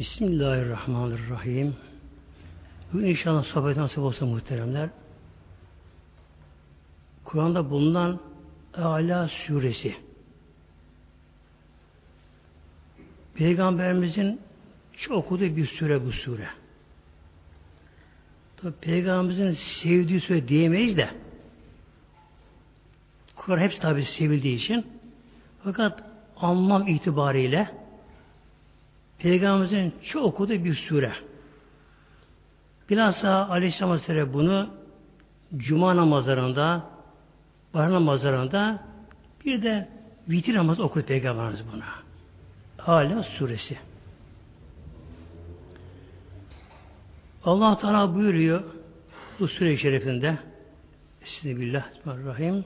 Bismillahirrahmanirrahim. Bugün inşallah sohbet nasip olsun muhteremler. Kur'an'da bulunan Ala suresi. Peygamberimizin çok okuduğu bir sure bu sure. Tabi Peygamberimizin sevdiği sure diyemeyiz de Kur'an hepsi tabi sevildiği için fakat anlam itibariyle Peygamberimizin çok okuduğu bir sure. Bilhassa Aleyhisselam Hazretleri bunu Cuma namazlarında, Bahar namazlarında bir de vitir namazı okudu Peygamberimiz buna. Hala suresi. Allah Teala buyuruyor bu sure şerifinde Bismillahirrahmanirrahim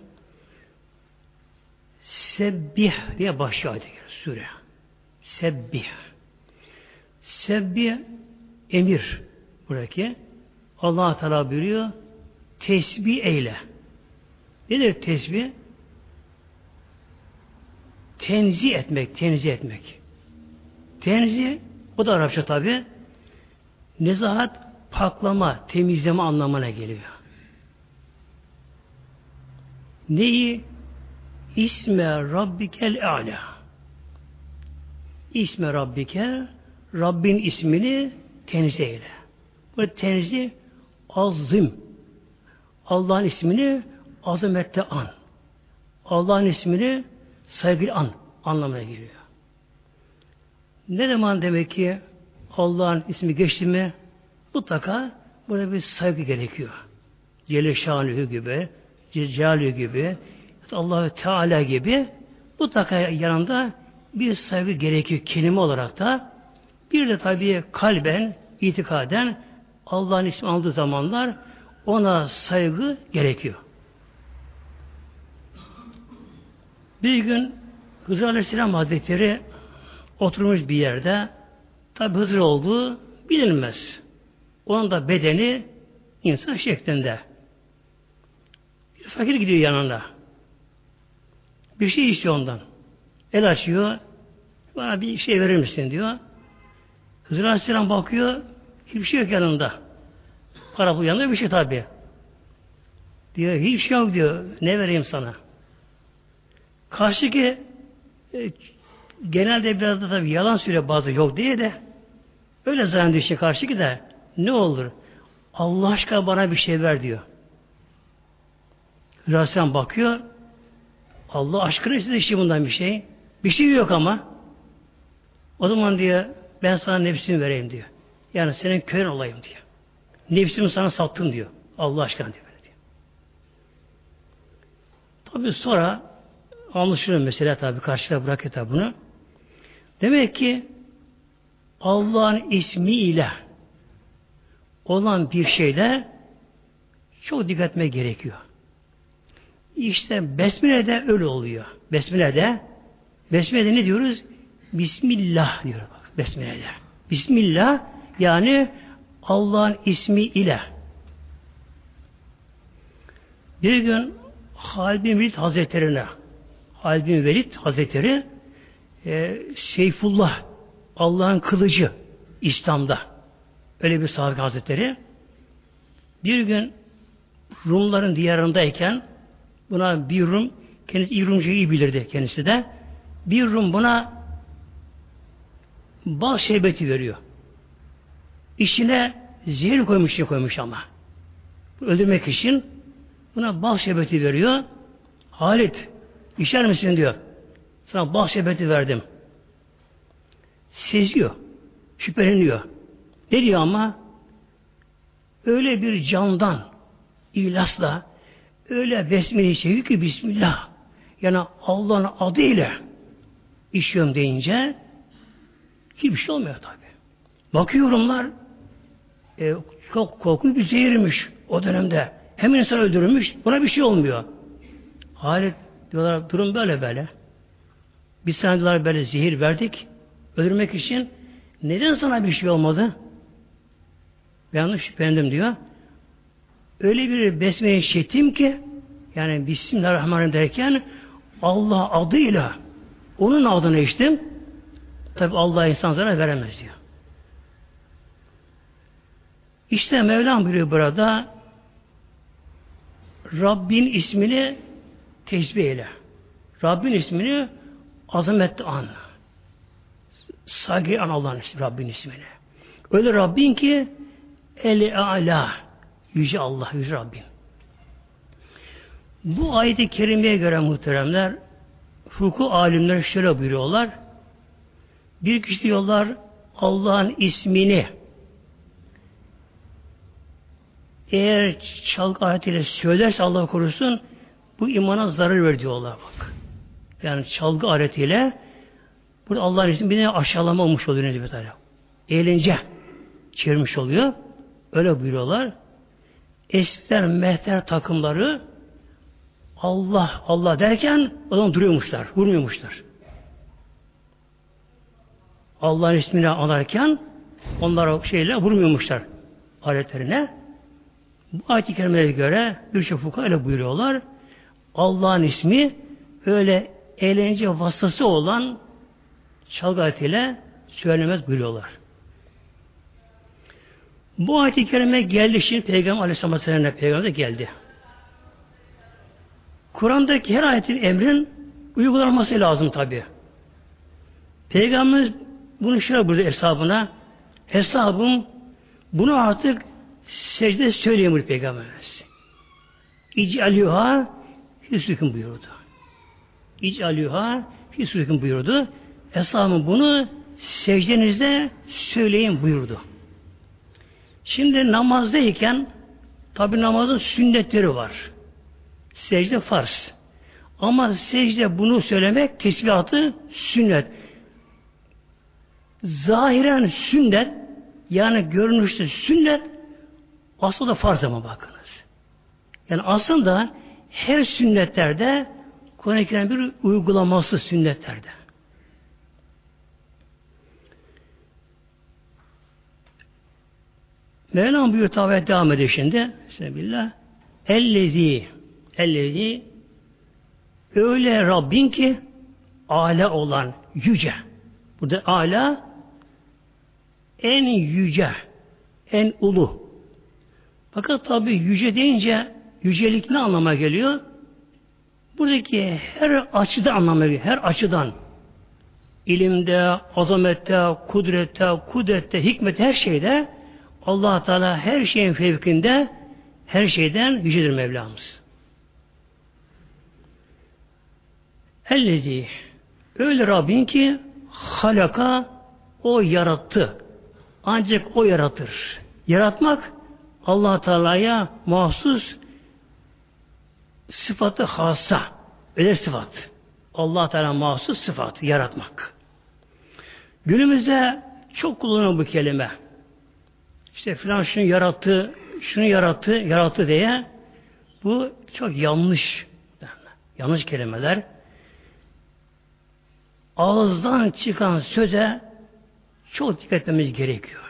Sebbih diye başlıyor sure. Sebbih. Sebbih emir buradaki. Allah Teala buyuruyor tesbih eyle. Nedir tesbih? Tenzih etmek, tenzih etmek. Tenzih, o da Arapça tabi. Nezahat, paklama, temizleme anlamına geliyor. Neyi? İsme Rabbikel A'la. İsme Rabbike Rabbin ismini tenzih eyle. Bu tenzih azim. Allah'ın ismini azamette an. Allah'ın ismini saygı an anlamına geliyor. Ne zaman demek ki Allah'ın ismi geçti mi mutlaka burada bir saygı gerekiyor. Celle Şanühü gibi, Cecalü gibi, Allahü Teala gibi mutlaka yanında bir saygı gerekiyor kelime olarak da. Bir de tabii kalben, itikaden Allah'ın ismi aldığı zamanlar ona saygı gerekiyor. Bir gün Hızır Aleyhisselam Hazretleri oturmuş bir yerde tabi Hızır olduğu bilinmez. Onun da bedeni insan şeklinde. Bir fakir gidiyor yanına. Bir şey istiyor ondan. El açıyor. Bana bir şey verir misin diyor. Hızır Aleyhisselam bakıyor. Hiçbir şey yok yanında. Para bu yanında bir şey tabi. Diyor hiç şey yok diyor. Ne vereyim sana? Karşıki e, genelde biraz da tabi yalan söylüyor bazı yok diye de öyle zannediyor işte karşıki de ne olur? Allah aşkına bana bir şey ver diyor. Hürasen bakıyor Allah aşkına istedi işte bundan bir şey. Bir şey yok ama o zaman diyor ben sana nefsimi vereyim diyor. Yani senin köyün olayım diyor. Nefsimi sana sattım diyor. Allah aşkına diyor. diyor. Tabi sonra anlaşılıyor mesela tabi karşıda bırakıyor tabi bunu. Demek ki Allah'ın ismiyle olan bir şeyde çok dikkat etmek gerekiyor. İşte Besmele'de öyle oluyor. Besmele'de Besmele'de ne diyoruz? Bismillah diyor bak Besmele'de. Bismillah yani Allah'ın ismi ile. Bir gün Halid bin Velid Hazretleri'ne Halid bin Velid Hazretleri e, Seyfullah Allah'ın kılıcı İslam'da öyle bir sahabe hazretleri bir gün Rumların diyarındayken buna bir Rum kendisi iyi Rumcayı bilirdi kendisi de bir Rum buna bal şerbeti veriyor. İçine zehir koymuş şey koymuş ama. Öldürmek için buna bal şerbeti veriyor. Halit içer misin diyor. Sana bal şerbeti verdim. Seziyor. Şüpheleniyor. Ne diyor ama? Öyle bir candan ihlasla öyle besmele çekiyor ki Bismillah. Yani Allah'ın adıyla işiyorum deyince hiçbir şey olmuyor tabi. Bakıyorumlar e, çok korkunç bir zehirmiş o dönemde. Hem insan öldürülmüş, buna bir şey olmuyor. Halit diyorlar, durum böyle böyle. Biz sana diyorlar böyle zehir verdik, öldürmek için. Neden sana bir şey olmadı? Yanlış şüphelendim diyor. Öyle bir besmele çektim ki, yani Bismillahirrahmanirrahim derken Allah adıyla onun adını içtim. Tabi Allah insan zarar veremez diyor. İşte Mevlam buyuruyor burada Rabbin ismini tesbih eyle. Rabbin ismini azametli an. Saygı an Allah'ın ismi, Rabbin ismini. Öyle Rabbin ki eli ala yüce Allah, yüce Rabbim. Bu ayeti kerimeye göre muhteremler hukuku alimler şöyle buyuruyorlar. Bir kişi diyorlar Allah'ın ismini eğer çalgı aletiyle söylerse Allah korusun bu imana zarar ver diyorlar bak. Yani çalgı aletiyle burada Allah'ın ismi bir aşağılama olmuş oluyor Necip Teala. Eğlence çevirmiş oluyor. Öyle buyuruyorlar. Eskiden mehter takımları Allah Allah derken o duruyormuşlar, vurmuyormuşlar. Allah'ın ismini anarken onlara şeyle vurmuyormuşlar aletlerine. Bu ayet-i kerimelere göre birçok fuka öyle buyuruyorlar. Allah'ın ismi öyle eğlence vasıtası olan çalgı aletiyle söylemez buyuruyorlar. Bu ayet-i kerime geldi şimdi Peygamber Aleyhisselam Aleyhisselam'a Peygamber geldi. Kur'an'daki her ayetin emrin uygulanması lazım tabi. Peygamberimiz bunu şöyle burada hesabına hesabım bunu artık secde söyleyemiyor Peygamberimiz. İc'alüha hüsnüküm buyurdu. İc'alüha hüsnüküm buyurdu. Hesabım bunu secdenizde söyleyin buyurdu. Şimdi namazdayken tabi namazın sünnetleri var. Secde farz. Ama secde bunu söylemek tesbihatı sünnet. Zahiren sünnet yani görünüşte sünnet aslında farz ama bakınız. Yani aslında her sünnetlerde Kur'an-ı bir uygulaması sünnetlerde. Mevlam buyuruyor tabi devam ediyor şimdi. Bismillah. Ellezi Ellezi öyle Rabbin ki ala olan yüce. Burada ala en yüce, en ulu. Fakat tabi yüce deyince yücelik ne anlama geliyor? Buradaki her açıda anlama geliyor. Her açıdan. ilimde, azamette, kudrette, kudrette, hikmette, her şeyde allah Teala her şeyin fevkinde her şeyden yücedir Mevlamız. Ellezi öyle Rabbin ki halaka o yarattı. Ancak o yaratır. Yaratmak allah Teala'ya mahsus sıfatı hassa. Öyle sıfat. allah Teala mahsus sıfat. Yaratmak. Günümüzde çok kullanılan bu kelime. İşte filan şunu yarattı, şunu yarattı, yarattı diye bu çok yanlış. Yanlış kelimeler. Ağızdan çıkan söze çok dikkat etmemiz gerekiyor.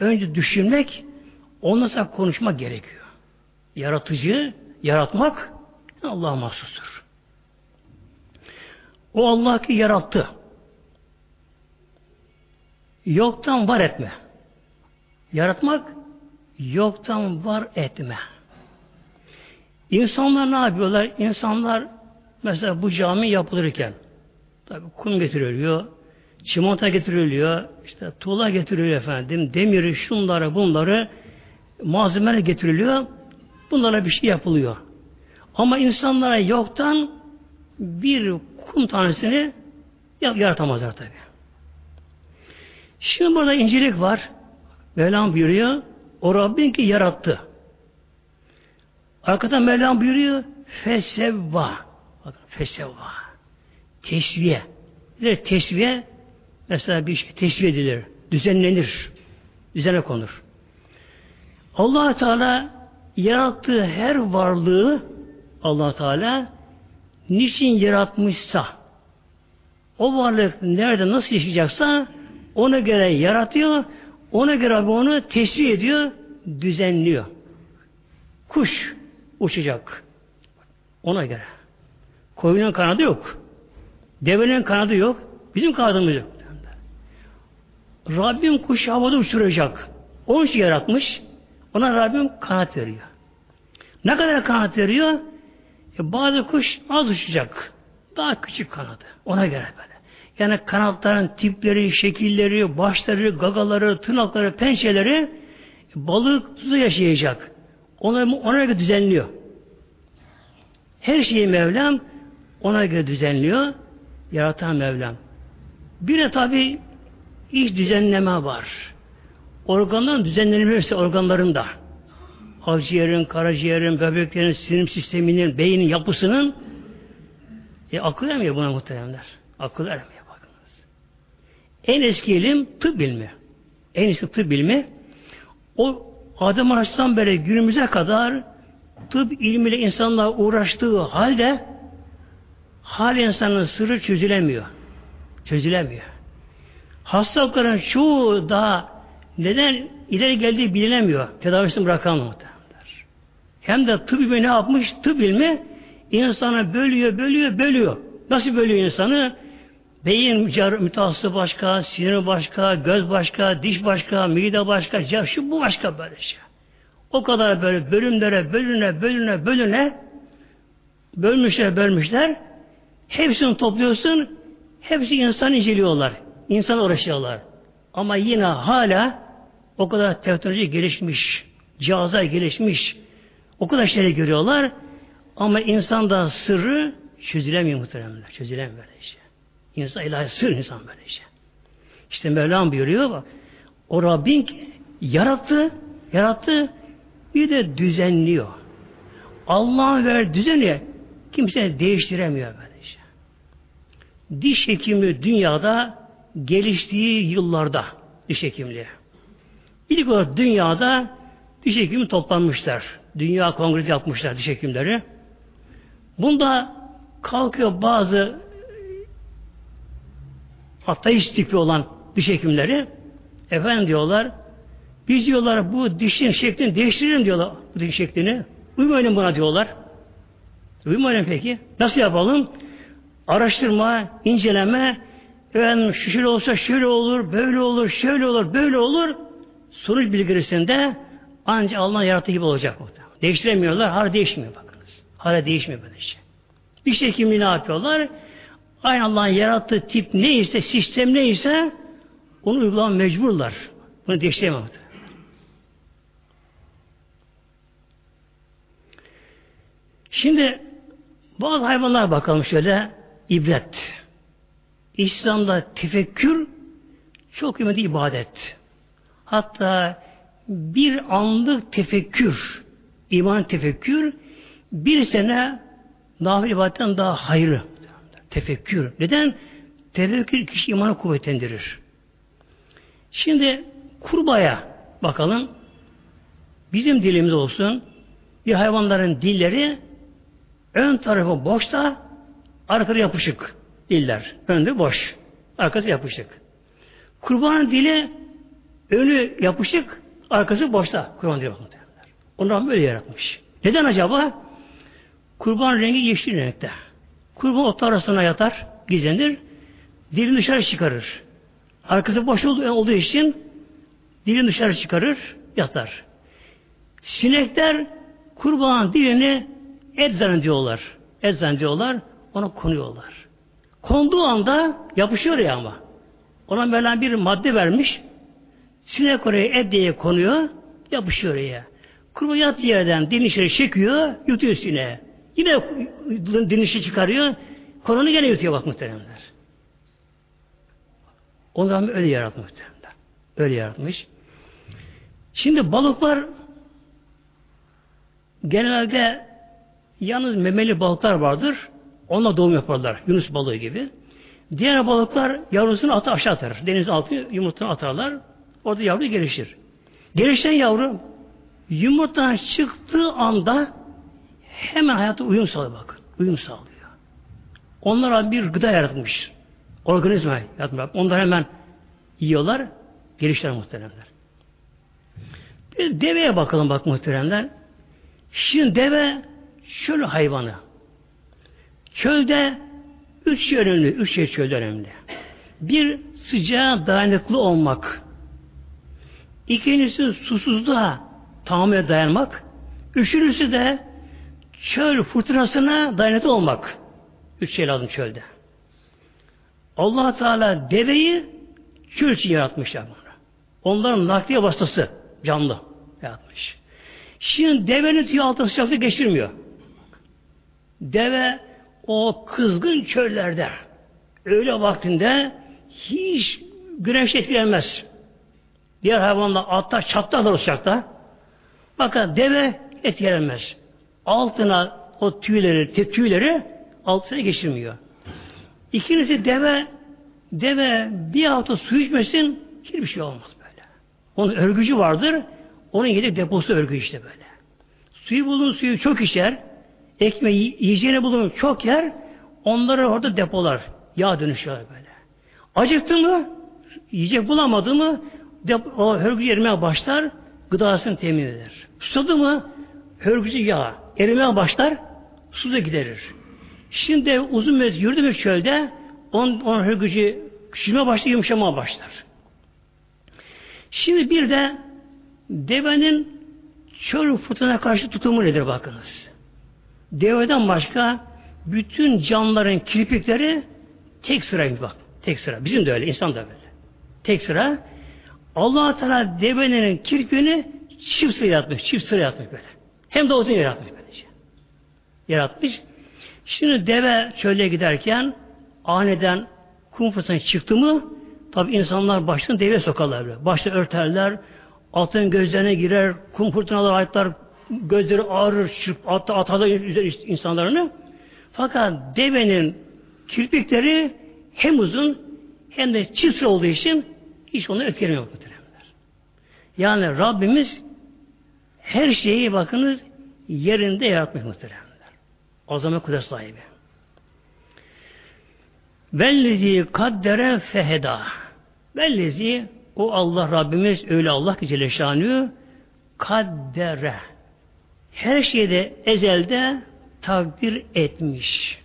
Önce düşünmek, ondan sonra konuşmak gerekiyor. Yaratıcı, yaratmak Allah'a mahsustur. O Allah ki yarattı. Yoktan var etme. Yaratmak yoktan var etme. İnsanlar ne yapıyorlar? İnsanlar mesela bu cami yapılırken tabi kum getiriliyor, çimento getiriliyor, işte tuğla getiriliyor efendim, demiri, şunları, bunları malzemeler getiriliyor. Bunlara bir şey yapılıyor. Ama insanlara yoktan bir kum tanesini yaratamazlar tabi. Şimdi burada incelik var. Mevlam buyuruyor. O Rabbin ki yarattı. Arkadan Mevlam buyuruyor. Fesevva. Fesevva. Tesviye. Bir tesviye mesela bir şey tesviye edilir. Düzenlenir. Düzene konur. allah Teala yarattığı her varlığı allah Teala niçin yaratmışsa o varlık nerede nasıl yaşayacaksa ona göre yaratıyor ona göre onu tesbih ediyor, düzenliyor. Kuş uçacak. Ona göre. Koyunun kanadı yok. Devenin kanadı yok. Bizim kanadımız yok. Rabbim kuş havada uçuracak. Onun için yaratmış. Ona Rabbim kanat veriyor. Ne kadar kanat veriyor? E bazı kuş az uçacak. Daha küçük kanadı. Ona göre böyle. Yani kanatların tipleri, şekilleri, başları, gagaları, tırnakları, pençeleri e, balık suda yaşayacak. Ona, ona göre düzenliyor. Her şeyi Mevlam ona göre düzenliyor. Yaratan Mevlam. Bir de tabi iç düzenleme var. Organların düzenlenmesi organlarında. Akciğerin, karaciğerin, böbreklerin, sinir sisteminin, beynin yapısının e, akıl ermiyor buna muhteremler. Akıl ermiyor bakınız. En eski ilim tıp bilmi. En eski tıp bilmi o Adem Aleyhisselam beri günümüze kadar tıp ilmiyle insanlar uğraştığı halde hal insanın sırrı çözülemiyor. Çözülemiyor. Hastalıkların çoğu daha neden ileri geldiği bilinemiyor. Tedavisini bırakamıyor. Hem de tıp ilmi ne yapmış? Tıp ilmi insanı bölüyor, bölüyor, bölüyor. Nasıl bölüyor insanı? Beyin mütehassısı başka, sinir başka, göz başka, diş başka, mide başka, şu bu başka böyle şey. O kadar böyle bölümlere, bölüne, bölüne, bölüne bölmüşler, bölmüşler. Hepsini topluyorsun, hepsi insan inceliyorlar. İnsan uğraşıyorlar. Ama yine hala o kadar teknoloji gelişmiş, cihazlar gelişmiş, o kadar şeyleri görüyorlar. Ama insanda sırrı çözülemiyor muhteremler. Çözülemiyor böyle şey. İnsan ilahi sır insan böyle şey. İşte Mevlam buyuruyor bak. O Rabbin yarattı, yarattı bir de düzenliyor. Allah'ın ver düzeni kimse değiştiremiyor böyle şey. Diş hekimi dünyada geliştiği yıllarda diş hekimliği. İlk olarak dünyada diş hekimi toplanmışlar. Dünya kongresi yapmışlar diş hekimleri. Bunda kalkıyor bazı ateist tipi olan diş hekimleri efendim diyorlar biz diyorlar bu dişin şeklini değiştirelim diyorlar bu diş şeklini. Uymayın buna diyorlar. Uymayın peki. Nasıl yapalım? Araştırma, inceleme, efendim şöyle olsa şöyle olur, böyle olur, şöyle olur, böyle olur. Sonuç bilgirisinde ancak Allah'ın yarattığı gibi olacak. Değiştiremiyorlar, hala değişmiyor bakınız. Hala değişmiyor böyle şey. Bir şey ne yapıyorlar? Aynı Allah'ın yarattığı tip neyse, sistem neyse onu uygulama mecburlar. Bunu değiştiremem. Şimdi bazı hayvanlar bakalım şöyle ibret. İslam'da tefekkür çok kıymetli ibadet. Hatta bir anlık tefekkür, iman tefekkür bir sene nafile ibadetten daha hayırlı. Tefekkür. Neden? Tefekkür kişi imanı kuvvetlendirir. Şimdi kurbaya bakalım. Bizim dilimiz olsun. Bir hayvanların dilleri ön tarafı boşta, arkası yapışık diller. Önde boş. Arkası yapışık. Kurbanın dili önü yapışık, arkası boşta. Kurban dili bakın. Ondan böyle yaratmış. Neden acaba? Kurban rengi yeşil renkte. Kurban ot arasına yatar, gizlenir. Dilini dışarı çıkarır. Arkası boş olduğu için dilini dışarı çıkarır, yatar. Sinekler kurbanın dilini et zannediyorlar. Et zannediyorlar, ona konuyorlar. Konduğu anda yapışıyor ya ama. Ona böyle bir madde vermiş. Sinek oraya et diye konuyor, yapışıyor ya. Kurban yat yerden dilini içeri çekiyor, yutuyor sineğe. Yine dinişi çıkarıyor. Koronu gene yutuyor bak muhteremler. Ondan öyle yaratmış muhteremler. Öyle yaratmış. Şimdi balıklar genelde yalnız memeli balıklar vardır. Onunla doğum yaparlar. Yunus balığı gibi. Diğer balıklar yavrusunu atı aşağı atar. Deniz altı yumurtasını atarlar. Orada yavru gelişir. Gelişen yavru yumurtadan çıktığı anda hemen hayata uyum sağlıyor bakın. Uyum sağlıyor. Onlara bir gıda yaratmış. Organizma yaratmış. Onlar hemen yiyorlar. Gelişler muhteremler. Bir deveye bakalım bak muhteremler. Şimdi deve çöl hayvanı. Çölde üç şey önemli. Üç şey çölde önemli. Bir sıcağa dayanıklı olmak. İkincisi susuzluğa tahammüle dayanmak. Üçüncüsü de çöl fırtınasına dayanıklı olmak. Üç şey lazım çölde. allah Teala deveyi çöl için yaratmış bunu. Onların nakliye vasıtası canlı yaratmış. Şimdi devenin tüyü altı sıcaklık geçirmiyor. Deve o kızgın çöllerde öyle vaktinde hiç güneş etkilenmez. Diğer hayvanlar atlar çatlarlar o sıcakta. Bakın deve etkilenmez. Altına o tüyleri, tüyleri altına geçirmiyor. İkincisi deve deve bir hafta su içmesin hiçbir şey olmaz böyle. Onun örgücü vardır. Onun yedek deposu örgü işte böyle. Suyu bulun suyu çok içer. Ekmeği yiyeceğini bulun çok yer. Onları orada depolar. Yağ dönüşüyor böyle. Acıktı mı yiyecek bulamadı mı o hörgücü erimeye başlar gıdasını temin eder. Susadı mı hörgücü yağ erimeye başlar su da giderir. Şimdi uzun müddet yürüdü mü çölde on, on hörgücü küçülmeye başlar yumuşamaya başlar. Şimdi bir de devenin çöl fırtına karşı tutumu nedir bakınız. Deveden başka bütün canlıların kirpikleri tek sıraymış bak. Tek sıra. Bizim de öyle. insan da böyle. Tek sıra. allah Teala devenin kirpiğini çift sıra yaratmış. Çift sıra yaratmış böyle. Hem de uzun yaratmış böylece. Yaratmış. Şimdi deve çöle giderken aniden kum fırtınası çıktı mı tabi insanlar başını deve sokarlar böyle. Başta örterler, atın gözlerine girer, kum fırtınalar ayetler gözleri ağrır, çırp, at, atarlar insanlarını. Fakat devenin kirpikleri hem uzun hem de çift olduğu için hiç onu etkilemiyor muhteremler. Yani Rabbimiz her şeyi bakınız yerinde yaratmış muhteremler. O zaman kudret sahibi. Vellezi kaddere feheda. Vellezi o Allah Rabbimiz öyle Allah ki Celle kaddere. Her şeyde ezelde takdir etmiş.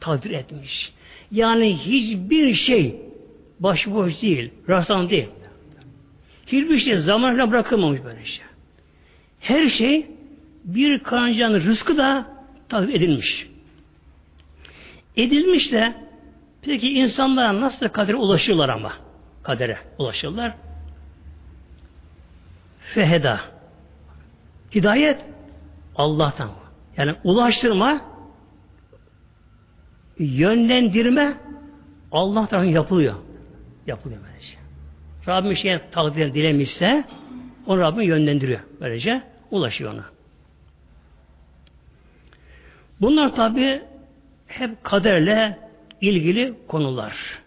Takdir etmiş. Yani hiçbir şey başıboş değil, rastlan değil. Hiçbir şey zamanla bırakılmamış böyle şey. Her şey bir karıncanın rızkı da takdir edilmiş. Edilmiş de peki insanlar nasıl kadere ulaşıyorlar ama? Kadere ulaşıyorlar. Feheda. Hidayet Allah'tan. Yani ulaştırma yönlendirme Allah tarafından yapılıyor. Yapılıyor böylece. Rabbim şey takdir dilemişse onu Rabbim yönlendiriyor. Böylece ulaşıyor ona. Bunlar tabi hep kaderle ilgili konular.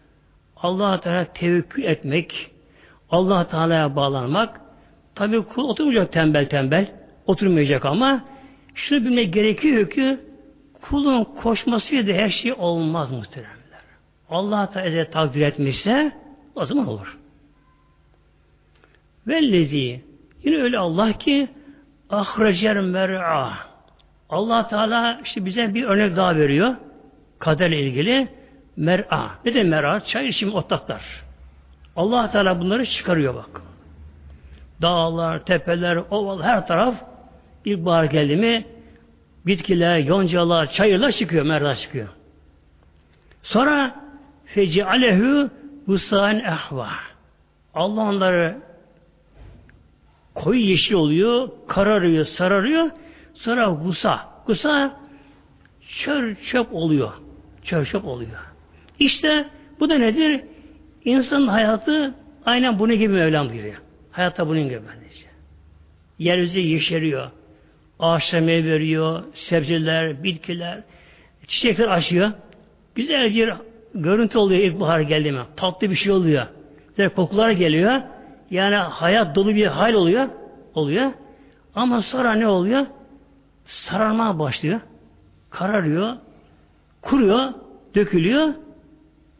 Allah Teala tevekkül etmek, Allah Teala'ya bağlanmak, tabi kul oturmayacak tembel tembel, oturmayacak ama şunu bilmek gerekiyor ki kulun koşmasıyla da her şey olmaz muhteremler. Allah Teala takdir etmişse o zaman olur. Vellezi yine öyle Allah ki ahrecer mer'a Allah Teala işte bize bir örnek daha veriyor. Kaderle ilgili mer'a. Ne de mer'a? Çay için otlaklar. Allah Teala bunları çıkarıyor bak. Dağlar, tepeler, oval her taraf ilkbahar geldi mi bitkiler, yoncalar, çayırlar çıkıyor, merda çıkıyor. Sonra feci alehu busan ehva. Allah onları koyu yeşil oluyor, kararıyor, sararıyor. Sonra gusa. Gusa çör çöp oluyor. Çör çöp oluyor. İşte bu da nedir? İnsanın hayatı aynen bunun gibi Mevlam buyuruyor. Hayatta bunun gibi bence. Yeryüzü yeşeriyor. Ağaçlar meyve veriyor, sebzeler, bitkiler, çiçekler açıyor. Güzel bir görüntü oluyor ilkbahar geldi mi. Tatlı bir şey oluyor. Güzel kokular geliyor. Yani hayat dolu bir hal oluyor. Oluyor. Ama sonra ne oluyor? Sararmaya başlıyor. Kararıyor. Kuruyor. Dökülüyor.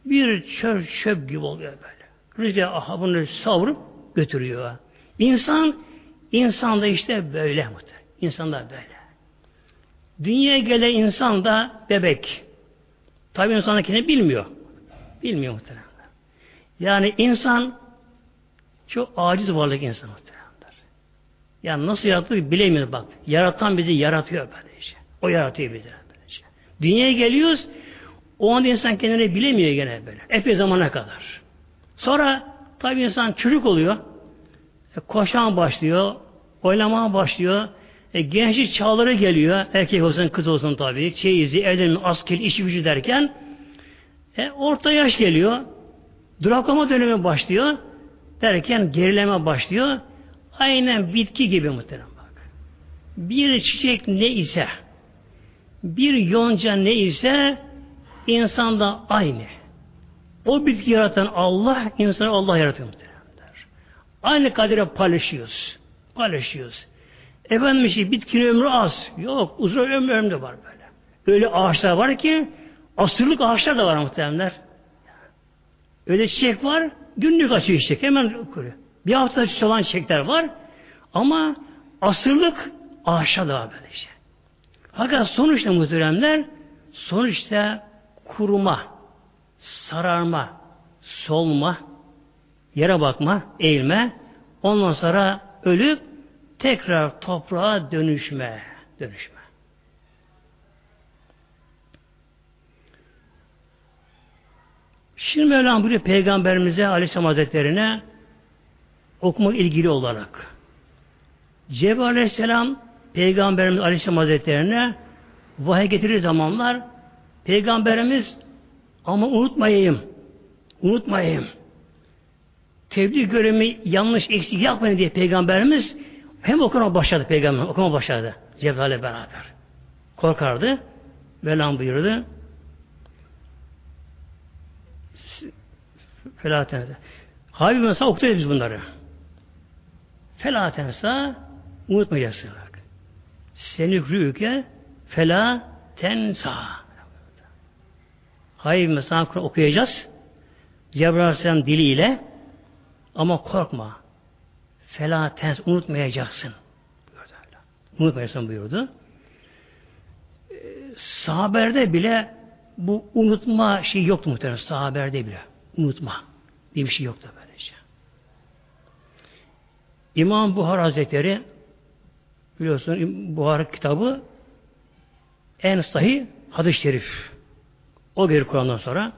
Bir çöp çöp gibi oluyor böyle. Rüzgar aha bunu savurup götürüyor. İnsan, insan da işte böyle muhtemelen. İnsanlar böyle. Dünyaya gelen insan da bebek. Tabi insan kendini bilmiyor. Bilmiyor muhtemelen. Yani insan çok aciz varlık insan muhtemelen. Yani nasıl yarattı bilemiyoruz bak. Yaratan bizi yaratıyor böylece. O yaratıyor bizi böylece. Dünyaya geliyoruz. O anda insan kendini bilemiyor gene böyle. Epey zamana kadar. Sonra tabi insan çocuk oluyor. E, koşan başlıyor. Oynamaya başlıyor. E, gençlik çağları geliyor. Erkek olsun kız olsun tabi. Çeyizi, evlenme, asker, işi gücü derken e, orta yaş geliyor. Duraklama dönemi başlıyor. Derken gerileme başlıyor. Aynen bitki gibi muhterem bak. Bir çiçek ne ise bir yonca ne ise insanda aynı. O bitki yaratan Allah, insanı Allah yaratıyor muhteremler. Aynı kadere paylaşıyoruz. Paylaşıyoruz. Efendim işte bitkinin ömrü az. Yok, uzun ömrü ömrü var böyle. Öyle ağaçlar var ki asırlık ağaçlar da var muhteremler. Öyle çiçek var, günlük açıyor çiçek, hemen kuruyor. Bir hafta çalan çiçekler var ama asırlık ağaçlar da var böyle işte. Fakat sonuçta muhteremler sonuçta kuruma, sararma, solma, yere bakma, eğilme, ondan sonra ölüp tekrar toprağa dönüşme, dönüşme. Şimdi Mevlam buyuruyor Peygamberimize Aleyhisselam Hazretleri'ne okumak ilgili olarak. Cebrail Aleyhisselam Peygamberimiz Aleyhisselam Hazretleri'ne vahiy getirir zamanlar Peygamberimiz ama unutmayayım unutmayayım tebliğ görevimi yanlış eksik yapmayın diye Peygamberimiz hem okuma başladı Peygamber okuma başladı Cebrail'le beraber. Korkardı. Velam buyurdu. Felatense. Habib mesela okutuyoruz biz bunları. Felatense unutmayacaksın. Seni rüke fela tensa. Hayır mesela okuyacağız. Cebrail diliyle ama korkma. Fela tens unutmayacaksın. Unutmayacaksın buyurdu. Ee, sahaberde bile bu unutma şey yoktu muhtemelen. Sahaberde bile. Unutma. Bir şey yoktu böylece. İmam Buhar Hazretleri biliyorsun Buhar kitabı en sahih hadis-i şerif. O gelir Kur'an'dan sonra.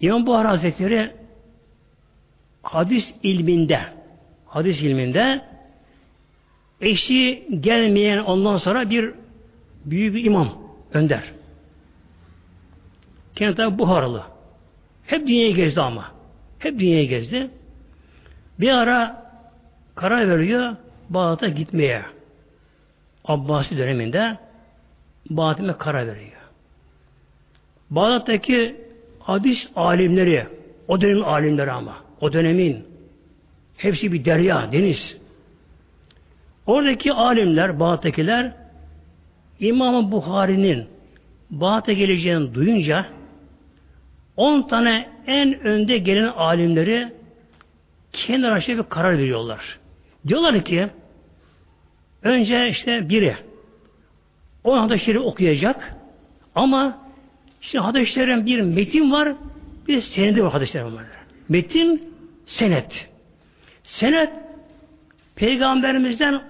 İmam Buhar Hazretleri hadis ilminde hadis ilminde eşi gelmeyen ondan sonra bir büyük bir imam önder. Kendi tabi Buharalı. Hep dünyayı gezdi ama. Hep dünyayı gezdi. Bir ara karar veriyor Bağdat'a gitmeye. Abbasi döneminde Bağdat'a karar veriyor. Bağdat'taki hadis alimleri, o dönemin alimleri ama, o dönemin hepsi bir derya, deniz. Oradaki alimler, Bağdat'takiler İmam-ı Bukhari'nin Bağdat'a geleceğini duyunca 10 tane en önde gelen alimleri kendi araçlarıyla bir karar veriyorlar. Diyorlar ki önce işte biri o hadis okuyacak ama şimdi hadis bir metin var bir senedi var hadis var. Metin senet. Senet peygamberimizden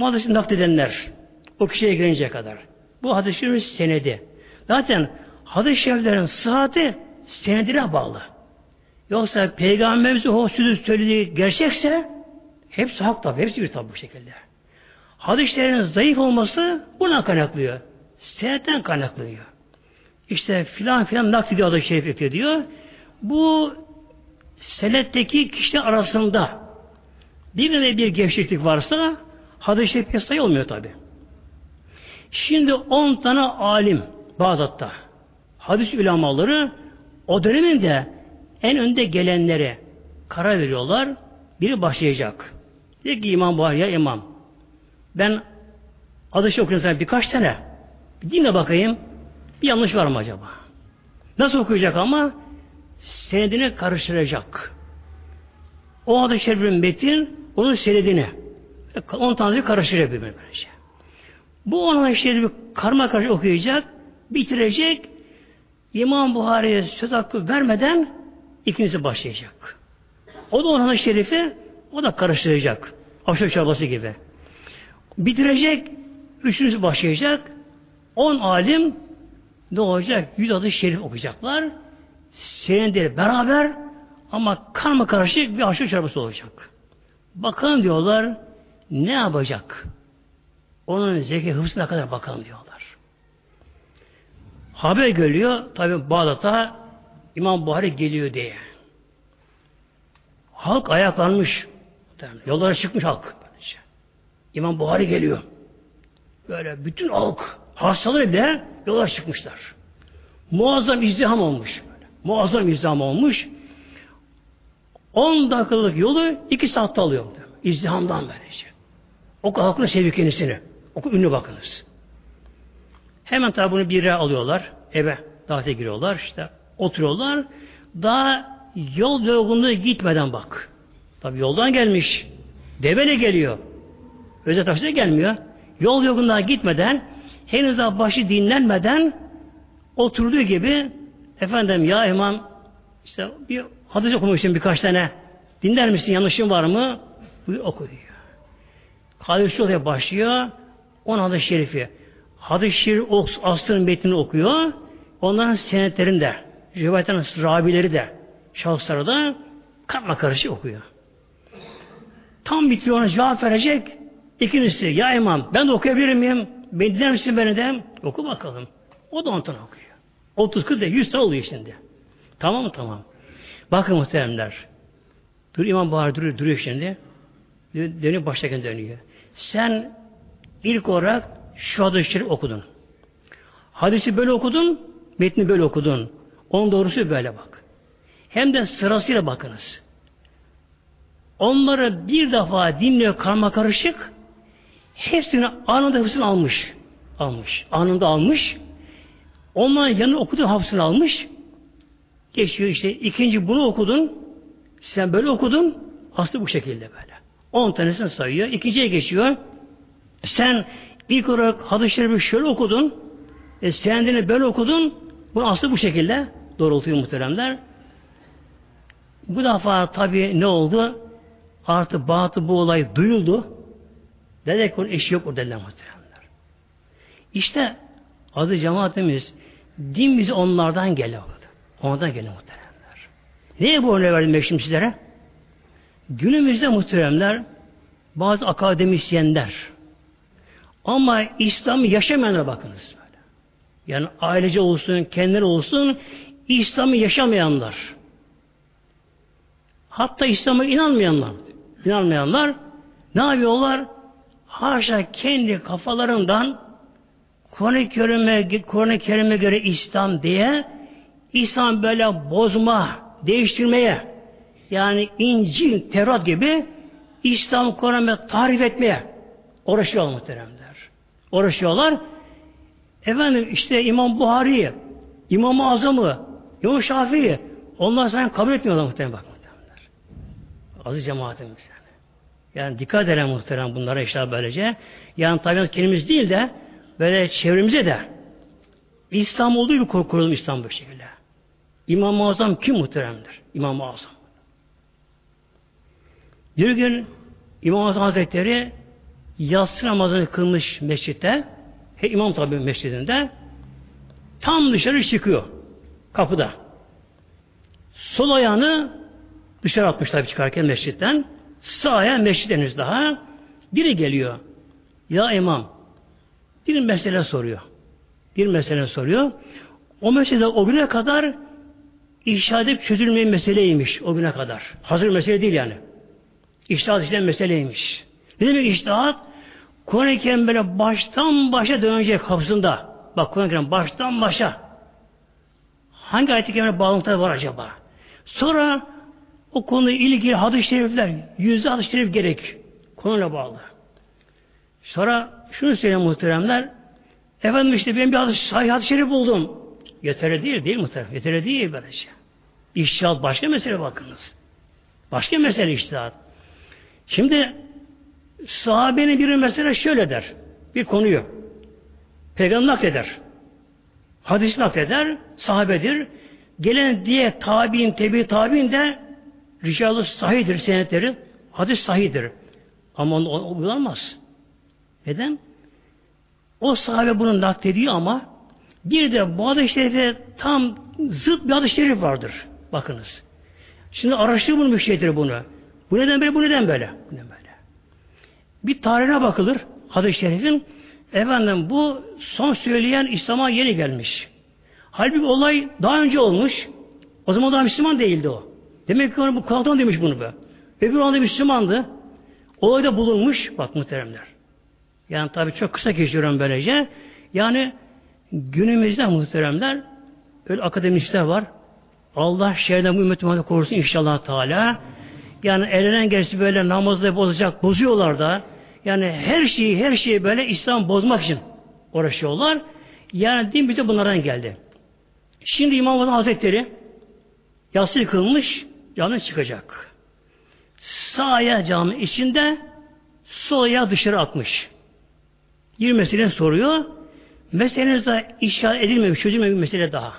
hadisi nakledenler o kişiye gelinceye kadar. Bu hadis-i senedi. Zaten hadis-i şeriflerin sıhhati senedine bağlı. Yoksa peygamberimizin o sözü söylediği gerçekse hepsi hak tabi. Hepsi bir tabi bu şekilde. Hadislerin zayıf olması buna kaynaklıyor. Senetten kaynaklıyor. İşte filan filan naklediyor adı şerif diyor. Bu senetteki kişi arasında bir ve bir gevşeklik varsa hadis-i şerif sayı olmuyor tabi. Şimdi on tane alim Bağdat'ta hadis ulamaları o döneminde en önde gelenlere karar veriyorlar. Biri başlayacak. Diyor ki imam var ya imam. Ben adı şey okuyorum sana birkaç tane. Bir dinle bakayım. Bir yanlış var mı acaba? Nasıl okuyacak ama? Senedini karıştıracak. O adı şerifin metin onun senedini. On tane karıştıracak birbirine. Bu ona şerifi karma karşı okuyacak, bitirecek. İmam Buhari'ye söz hakkı vermeden İkincisi başlayacak. O da onun şerifi o da karıştıracak. Aşırı çorbası gibi. Bitirecek, üçüncüsü başlayacak. On alim ne olacak? Yüz adı şerif okuyacaklar. Senedir beraber ama karma karışık bir aşırı çorbası olacak. Bakalım diyorlar ne yapacak? Onun zeki hıfzına kadar bakalım diyorlar. Haber geliyor tabi Bağdat'a İmam Buhari geliyor diye. Halk ayaklanmış. Yollara çıkmış halk. İmam Buhari geliyor. Böyle bütün halk hastaları bile yola çıkmışlar. Muazzam izdiham olmuş. Muazzam izdiham olmuş. 10 dakikalık yolu 2 saatte alıyor. İzdihamdan böylece. O halkın seviyor kendisini. O ünlü bakınız. Hemen tabi bunu bir yere alıyorlar. Eve davete giriyorlar. işte oturuyorlar. Daha yol yorgunluğu gitmeden bak. Tabi yoldan gelmiş. Devele geliyor. Özel takside gelmiyor. Yol yorgunluğa gitmeden henüz daha başı dinlenmeden oturduğu gibi efendim ya imam işte bir hadis okumuştum birkaç tane dinler misin yanlışım var mı? Buyur oku diyor. Hadis oraya başlıyor. On hadis-i şerifi. Hadis-i şerif aslının metnini okuyor. Onların senetlerini de, rivayetten rabileri de, şahısları da katma karışık okuyor. Tam bitiriyor ona cevap verecek. İkincisi, ya imam ben de okuyabilir miyim? Ben dinler misin beni de? Oku bakalım. O da ondan okuyor. 30 40 de 100 tane oluyor şimdi. Tamam mı? Tamam. Bakın muhteremler. Dur İmam Bahar duruyor, duruyor şimdi. Dönüyor baştaken dönüyor. Sen ilk olarak şu hadis-i okudun. Hadisi böyle okudun, metni böyle okudun. Onun doğrusu böyle bak. Hem de sırasıyla bakınız. Onları bir defa dinliyor karma karışık. Hepsini anında hepsini almış. Almış. Anında almış. Onların yanına okuduğu hafızını almış. Geçiyor işte ikinci bunu okudun. Sen böyle okudun. Aslı bu şekilde böyle. On tanesini sayıyor. İkinciye geçiyor. Sen ilk olarak hadis-i şöyle okudun. E, senedini böyle okudun. Bu aslı bu şekilde doğrultuyor muhteremler. Bu defa tabi ne oldu? Artık batı bu olay duyuldu. Dedi ki onun eşi yok o dediler muhteremler. İşte adı cemaatimiz din bizi onlardan geliyor. Onlardan geliyor muhteremler. Neye bu örneği verdim şimdi sizlere? Günümüzde muhteremler bazı akademisyenler ama İslam'ı yaşamayanlara bakınız. Böyle. Yani ailece olsun, kendileri olsun İslam'ı yaşamayanlar. Hatta İslam'a inanmayanlar. İnanmayanlar ne yapıyorlar? Haşa kendi kafalarından Kur'an-ı Kerim'e Kur'an-ı Kerim'e göre İslam diye İslam böyle bozma, değiştirmeye yani İncil, Tevrat gibi İslam Kur'an'ı tarif etmeye uğraşıyorlar muhteremler. Uğraşıyorlar. Efendim işte İmam Buhari, İmam-ı Azam'ı, İmam Şafii onlar sana kabul etmiyorlar muhterem bak muhteremler. Aziz cemaatimiz yani. Yani dikkat edelim muhterem bunlara işte böylece. Yani tabi kendimiz değil de böyle çevremize de İslam olduğu bir kurulum İslam bu şekilde. İmam-ı Azam kim muhteremdir? İmam-ı Azam. Bir gün İmam Azam Hazretleri yatsı namazını kılmış mescitte he, İmam tabi mescidinde tam dışarı çıkıyor kapıda. Sol ayağını dışarı atmış tabi çıkarken mescitten. Sağ ayağı mescid henüz daha. Biri geliyor. Ya imam bir mesele soruyor. Bir mesele soruyor. O mesele o güne kadar işaret edip meseleymiş o güne kadar. Hazır mesele değil yani. İştihat işleyen meseleymiş. Ne demek iştihat? Kur'an-ı Kerim böyle baştan başa dönecek kapısında. Bak Kur'an-ı Kerim baştan başa. Hangi ayet-i kerimle bağlantıları var acaba? Sonra o konuyla ilgili hadis-i şerifler, yüzde hadis-i şerif gerek. Konuyla bağlı. Sonra şunu söyleyeyim muhteremler. Efendim işte ben bir hadis, hadis-i şerif buldum. Yeterli değil, değil muhterem? Yeterli değil böylece. İştihat başka mesele bakınız. Başka mesele iştihat. Şimdi sahabenin biri mesela şöyle der. Bir konuyu. Peygamber nakleder. Hadis nakleder. Sahabedir. Gelen diye tabi'in, tebi tabi'in de ricalı sahidir senetleri. Hadis sahidir. Ama onu uygulanmaz. Neden? O sahabe bunu naklediyor ama bir de bu hadis şerife tam zıt bir hadis şerif vardır. Bakınız. Şimdi araştır bunu müşteridir bunu. Bu neden böyle, bu neden böyle? Bu neden böyle? Bir tarihine bakılır hadis-i şerifin. Efendim bu son söyleyen İslam'a yeni gelmiş. Halbuki olay daha önce olmuş. O zaman daha Müslüman değildi o. Demek ki bu kulaktan demiş bunu be. Öbür anda Müslümandı. Olayda bulunmuş. Bak muhteremler. Yani tabii çok kısa geçiyorum böylece. Yani günümüzde muhteremler öyle akademisyenler var. Allah şerden bu ümmeti Muhammed korusun inşallah Teala. Yani elenen gerisi böyle namazda bozacak, bozuyorlar da. Yani her şeyi, her şeyi böyle İslam bozmak için uğraşıyorlar. Yani din bize bunlardan geldi. Şimdi İmam Azam Hazretleri yatsı yıkılmış, yanına çıkacak. Sağ ayağı cami içinde, sol ayağı dışarı atmış. Bir mesele soruyor. Meseleniz de işaret edilmemiş, çözülmemiş bir mesele daha.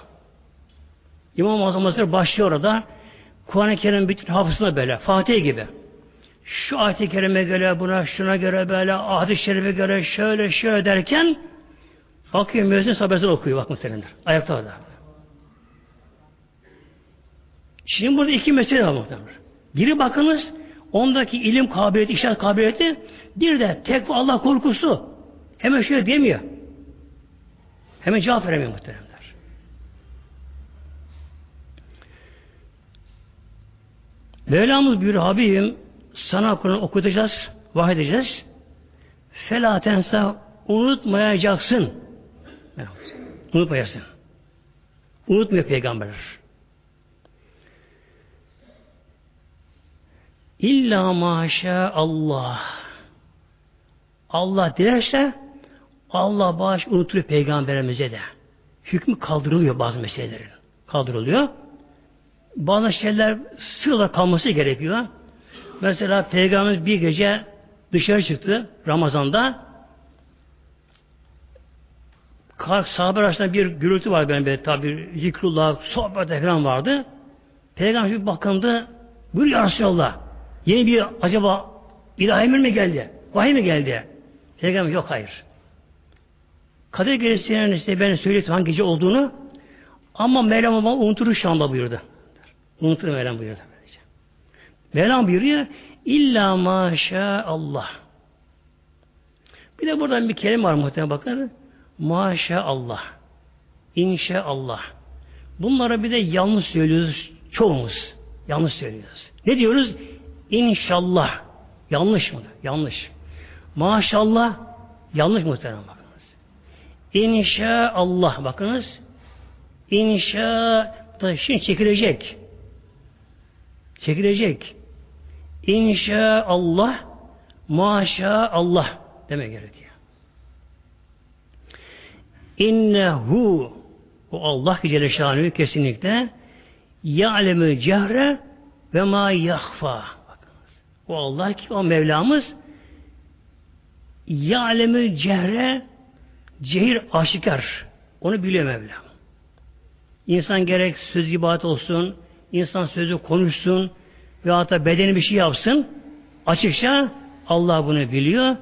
İmam Azam başlıyor orada. Kuran-ı Kerim bütün hafızına böyle, Fatih gibi. Şu ayet-i kerime göre buna, şuna göre böyle, hadis-i şerife göre şöyle şöyle derken bakıyor müezzin sabesi okuyor bak muhtemelen. Ayakta orada. Şimdi burada iki mesele var muhtemelen. Biri bakınız ondaki ilim kabiliyeti, işaret kabiliyeti bir de tek Allah korkusu. Hemen şöyle demiyor. Hemen cevap veremiyor muhteremler. Mevlamız buyuruyor Habibim sana Kur'an okutacağız, vahyedeceğiz. Felatense unutmayacaksın. Unutmayacaksın. Unutmuyor peygamber. İlla maşa Allah. Allah dilerse Allah bağış unutuyor peygamberimize de. Hükmü kaldırılıyor bazı meselelerin. Kaldırılıyor. Bazı şeyler sırla kalması gerekiyor. Mesela peygamberimiz bir gece dışarı çıktı Ramazan'da. Sahabe arasında bir gürültü var benim tabi zikrullah, sohbet falan vardı. Peygamber bir bakındı. Buyur ya Resulallah. Yeni bir acaba ilahi emir mi geldi? Vahiy mi geldi? Peygamber yok hayır. Kadir gecesinin işte ben söyleyeyim hangi gece olduğunu ama Mevlam baba unutur anda buyurdu. Unutur Mevlam buyurdu. Mevlam buyuruyor illa maşa Allah. Bir de buradan bir kelime var muhtemelen bakın. Maşa Allah. İnşallah. Bunlara bir de yanlış söylüyoruz çoğumuz. Yanlış söylüyoruz. Ne diyoruz? İnşallah. Yanlış mı? Yanlış. Maşallah yanlış muhtemelen bakınız. İnşallah bakınız. İnşa şimdi çekilecek. Çekilecek. İnşallah maşallah demek gerekiyor. İnnehu o Allah Celle Şanı kesinlikle ya'lemü cehre ve ma yahfa. O Allah ki o Mevlamız ya'lemü cehre cehir aşikar. Onu biliyor Mevlam. İnsan gerek söz ibadet olsun, insan sözü konuşsun, veyahut da bedeni bir şey yapsın açıkça Allah bunu biliyor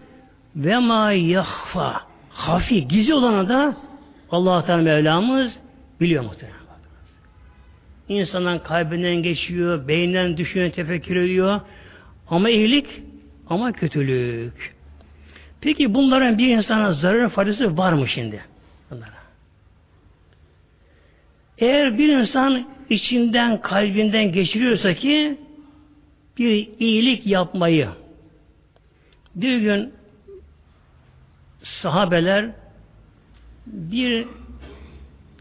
ve ma yahfa hafi gizli olanı da Allah Teala Mevlamız biliyor muhtemelen. İnsanın kalbinden geçiyor, beyninden düşünüyor, tefekkür ediyor. Ama iyilik, ama kötülük. Peki bunların bir insana zararı faydası var mı şimdi? Bunlara. Eğer bir insan içinden, kalbinden geçiriyorsa ki bir iyilik yapmayı bir gün sahabeler bir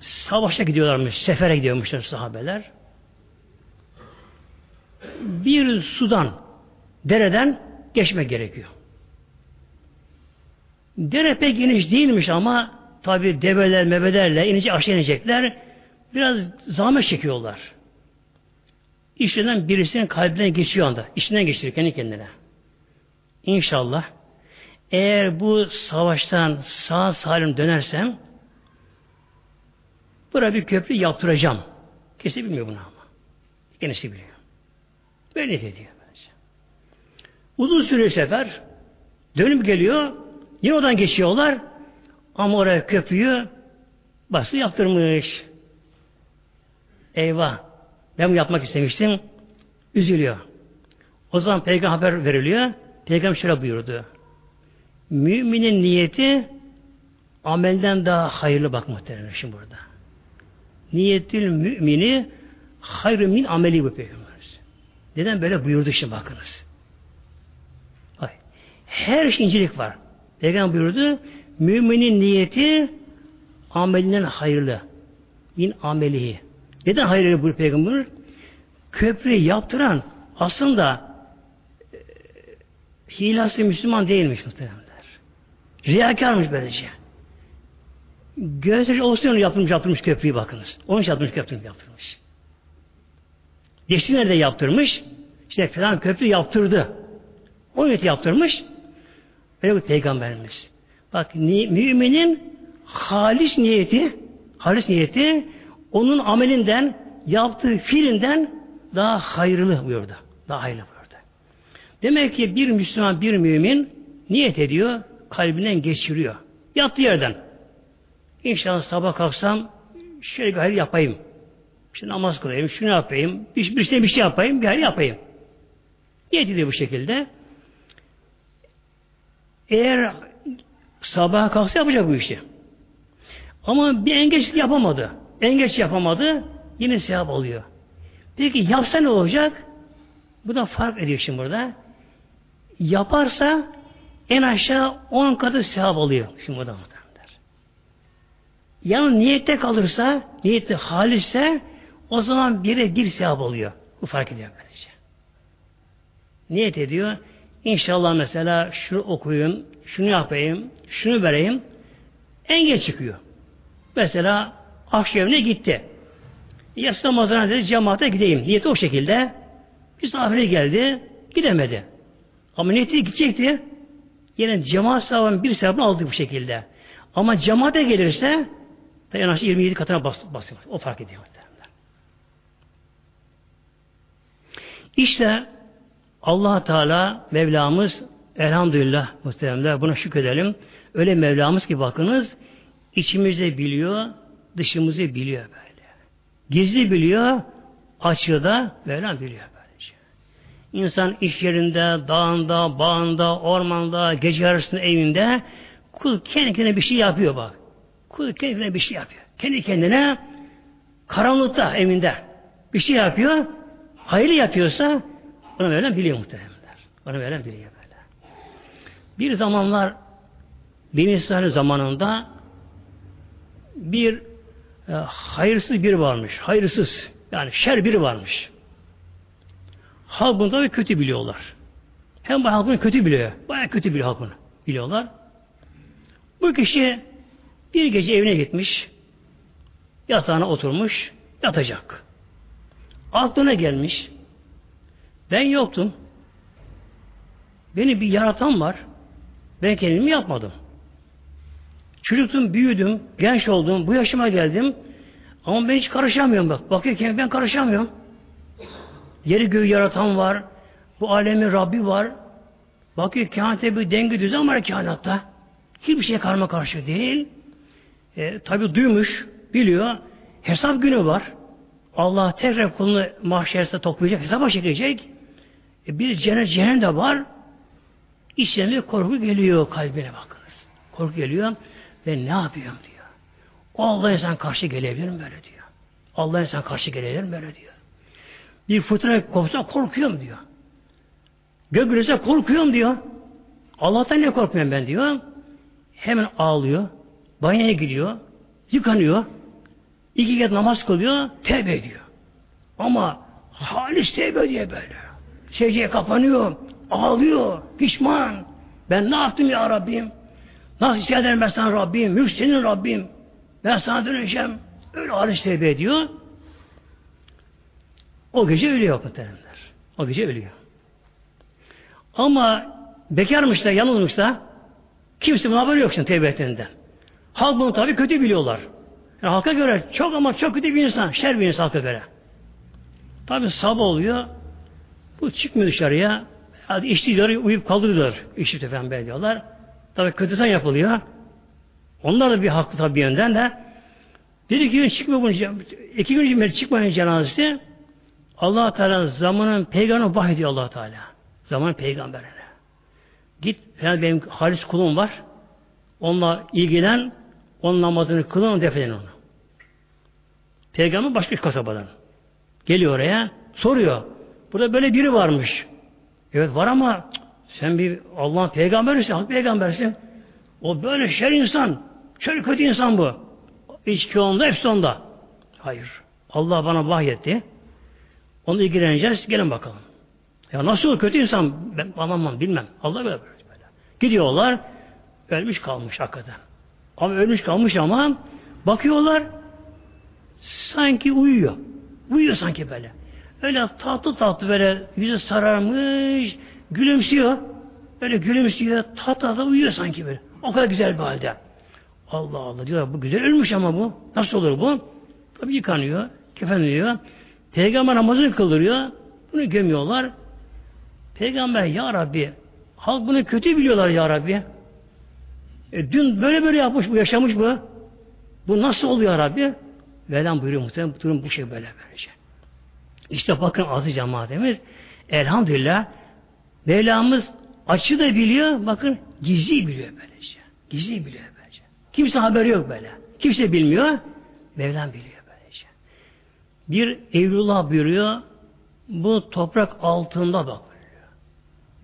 savaşa gidiyorlarmış, sefere gidiyormuşlar sahabeler. Bir sudan, dereden geçme gerekiyor. Dere pek geniş değilmiş ama tabi develer, mebelerle inince aşağı inecekler. Biraz zahmet çekiyorlar. İşinden birisinin kalbinden geçiyor anda. İçinden geçiriyor kendi kendine. İnşallah eğer bu savaştan sağ salim dönersem buraya bir köprü yaptıracağım. Kesin bilmiyor bunu ama. Kendisi biliyor. Böyle ediyor. Böylece. Uzun süre sefer dönüp geliyor. Yine oradan geçiyorlar. Ama oraya köprüyü bası yaptırmış. Eyvah. Ben bunu yapmak istemiştim. Üzülüyor. O zaman peygamber haber veriliyor. Peygamber şöyle buyurdu. Müminin niyeti amelden daha hayırlı bak muhtemelen şimdi burada. Niyetil mümini hayrı min ameli bu peygamber. Neden böyle buyurdu şimdi bakınız. Her şey incelik var. Peygamber buyurdu. Müminin niyeti amelinden hayırlı. Min amelihi. Neden hayırlı bu peygamber? Köprü yaptıran aslında e, hilası Müslüman değilmiş muhtemelenler. Riyakarmış böylece. Gösterici olsun yaptırmış yaptırmış köprüyü bakınız. Onun için yaptırmış köprüyü yaptırmış. Geçti nerede yaptırmış? İşte falan köprü yaptırdı. O niyeti yaptırmış. Öyle bir peygamberimiz. Bak müminin halis niyeti halis niyeti onun amelinden yaptığı fiilinden daha hayırlı buyurdu. Daha hayırlı buyurdu. Demek ki bir Müslüman, bir mümin niyet ediyor, kalbinden geçiriyor. Yattığı yerden. İnşallah sabah kalksam şöyle bir hayır yapayım. İşte namaz kılayım, şunu yapayım, bir, bir şey bir şey yapayım, bir hayır yapayım. Niyet ediyor bu şekilde. Eğer sabah kalksa yapacak bu işi. Ama bir engeç yapamadı. Engeç yapamadı, yine sevap oluyor. Peki yapsa ne olacak? Bu da fark ediyor şimdi burada. Yaparsa en aşağı 10 katı sevap oluyor. Şimdi burada muhtemelen. Yani niyette kalırsa, niyette halisse o zaman bire bir sevap oluyor. Bu fark ediyor böylece. Niyet ediyor. İnşallah mesela şunu okuyayım, şunu yapayım, şunu vereyim. Engel çıkıyor. Mesela akşam evine gitti. Yatsı namazına dedi cemaate gideyim. Niyeti o şekilde. Misafiri geldi. Gidemedi. Ama niyeti gidecekti. Yine cemaat sahabının bir sevabını aldı bu şekilde. Ama cemaate gelirse en aşağı 27 katına bas, basıyor. O fark ediyor. İşte allah Teala Mevlamız elhamdülillah muhteremler buna şükredelim. Öyle Mevlamız ki bakınız içimizde biliyor, dışımızı biliyor böyle. Gizli biliyor, açığı da Mevlam biliyor böylece. İnsan iş yerinde, dağında, bağında, ormanda, gece yarısında evinde kul kendi kendine bir şey yapıyor bak. Kul kendi kendine bir şey yapıyor. Kendi kendine karanlıkta evinde bir şey yapıyor. Hayırlı yapıyorsa onu Mevlam biliyor muhtemelenler. Onu Mevlam biliyor böyle. Bir zamanlar Beni İsrail zamanında bir e, hayırsız bir varmış. Hayırsız. Yani şer biri varmış. Halk bunu da kötü biliyorlar. Hem bu halkını kötü biliyor. Baya kötü biliyor halkını. Biliyorlar. Bu kişi bir gece evine gitmiş. Yatağına oturmuş. Yatacak. Aklına gelmiş. Ben yoktum. Beni bir yaratan var. Ben kendimi yapmadım. Çocuktum, büyüdüm, genç oldum, bu yaşıma geldim. Ama ben hiç karışamıyorum bak. Bakıyor ki ben karışamıyorum. Yeri göğü yaratan var. Bu alemin Rabbi var. Bakıyor kainatta bir denge düzen var kainatta. Hiçbir şey karma karşı değil. E, tabi duymuş, biliyor. Hesap günü var. Allah tekrar kulunu mahşerse toplayacak, hesaba çekecek. E, bir cennet cehennem de var. İçlerine korku geliyor kalbine bakınız. Korku geliyor ve ne yapıyorum diyor. Allah insan karşı gelebilir mi böyle diyor. Allah insan karşı gelebilir mi böyle diyor. Bir fırtına kopsa korkuyorum diyor. Gök korkuyorum diyor. Allah'tan ne korkmuyorum ben diyor. Hemen ağlıyor. Banyoya gidiyor. Yıkanıyor. İki kez namaz kılıyor. Tevbe ediyor. Ama halis tevbe diye böyle. Secdeye kapanıyor. Ağlıyor. Pişman. Ben ne yaptım ya Rabbim? Nasıl isyan ben sana Rabbim? Mülk senin Rabbim. Ben sana döneceğim. Öyle halis tevbe ediyor. O gece ölüyor muhtemelenler. O gece ölüyor. Ama bekarmış da, yalnızmış da kimse buna haberi yok şimdi tevbe ettiğinden. Halk bunu tabii kötü biliyorlar. Yani halka göre çok ama çok kötü bir insan. Şer bir insan halka göre. Tabii sabah oluyor. Bu çıkmıyor dışarıya. Hadi içti diyor, uyup kaldırıyorlar. İşit efendim diyorlar. Tabi kötüsen yapılıyor. Onlar da bir haklı tabi yönden de. Bir iki gün çıkmıyor bunun iki gün için çıkmayın cenazesi. allah Teala zamanın peygamberine vahyediyor allah Teala. Zaman peygamberine. Git, yani benim halis kulum var. Onunla ilgilen, onun namazını kılın, defedin onu. Peygamber başka bir kasabadan. Geliyor oraya, soruyor. Burada böyle biri varmış. Evet var ama sen bir Allah'ın peygamberisin, hak peygambersin. O böyle şer insan, şöyle kötü insan bu. İçki onda, hepsi onda. Hayır. Allah bana vahyetti. Onu ilgileneceğiz, gelin bakalım. Ya nasıl kötü insan? Ben anlamam, bilmem. Allah böyle böyle. Gidiyorlar, ölmüş kalmış hakikaten. Ama ölmüş kalmış ama bakıyorlar sanki uyuyor. Uyuyor sanki böyle. Öyle tatlı tatlı böyle yüzü sararmış, gülümsüyor. Böyle gülümsüyor, tatlı tatlı uyuyor sanki böyle. O kadar güzel bir halde. Allah Allah diyorlar bu güzel ölmüş ama bu. Nasıl olur bu? Tabi yıkanıyor, kefenliyor. Peygamber namazını kıldırıyor. Bunu gömüyorlar. Peygamber ya Rabbi halk bunu kötü biliyorlar ya Rabbi. E, dün böyle böyle yapmış bu, yaşamış bu. Bu nasıl oluyor Rabbi? Velem buyuruyor muhtemelen bu durum bu şey böyle böylece. İşte bakın azı cemaatimiz elhamdülillah Mevlamız açı da biliyor, bakın gizli biliyor böylece. Gizli biliyor böylece. Kimse haberi yok böyle. Kimse bilmiyor. Mevlam biliyor böylece. Bir Evlullah buyuruyor, bu toprak altında bak.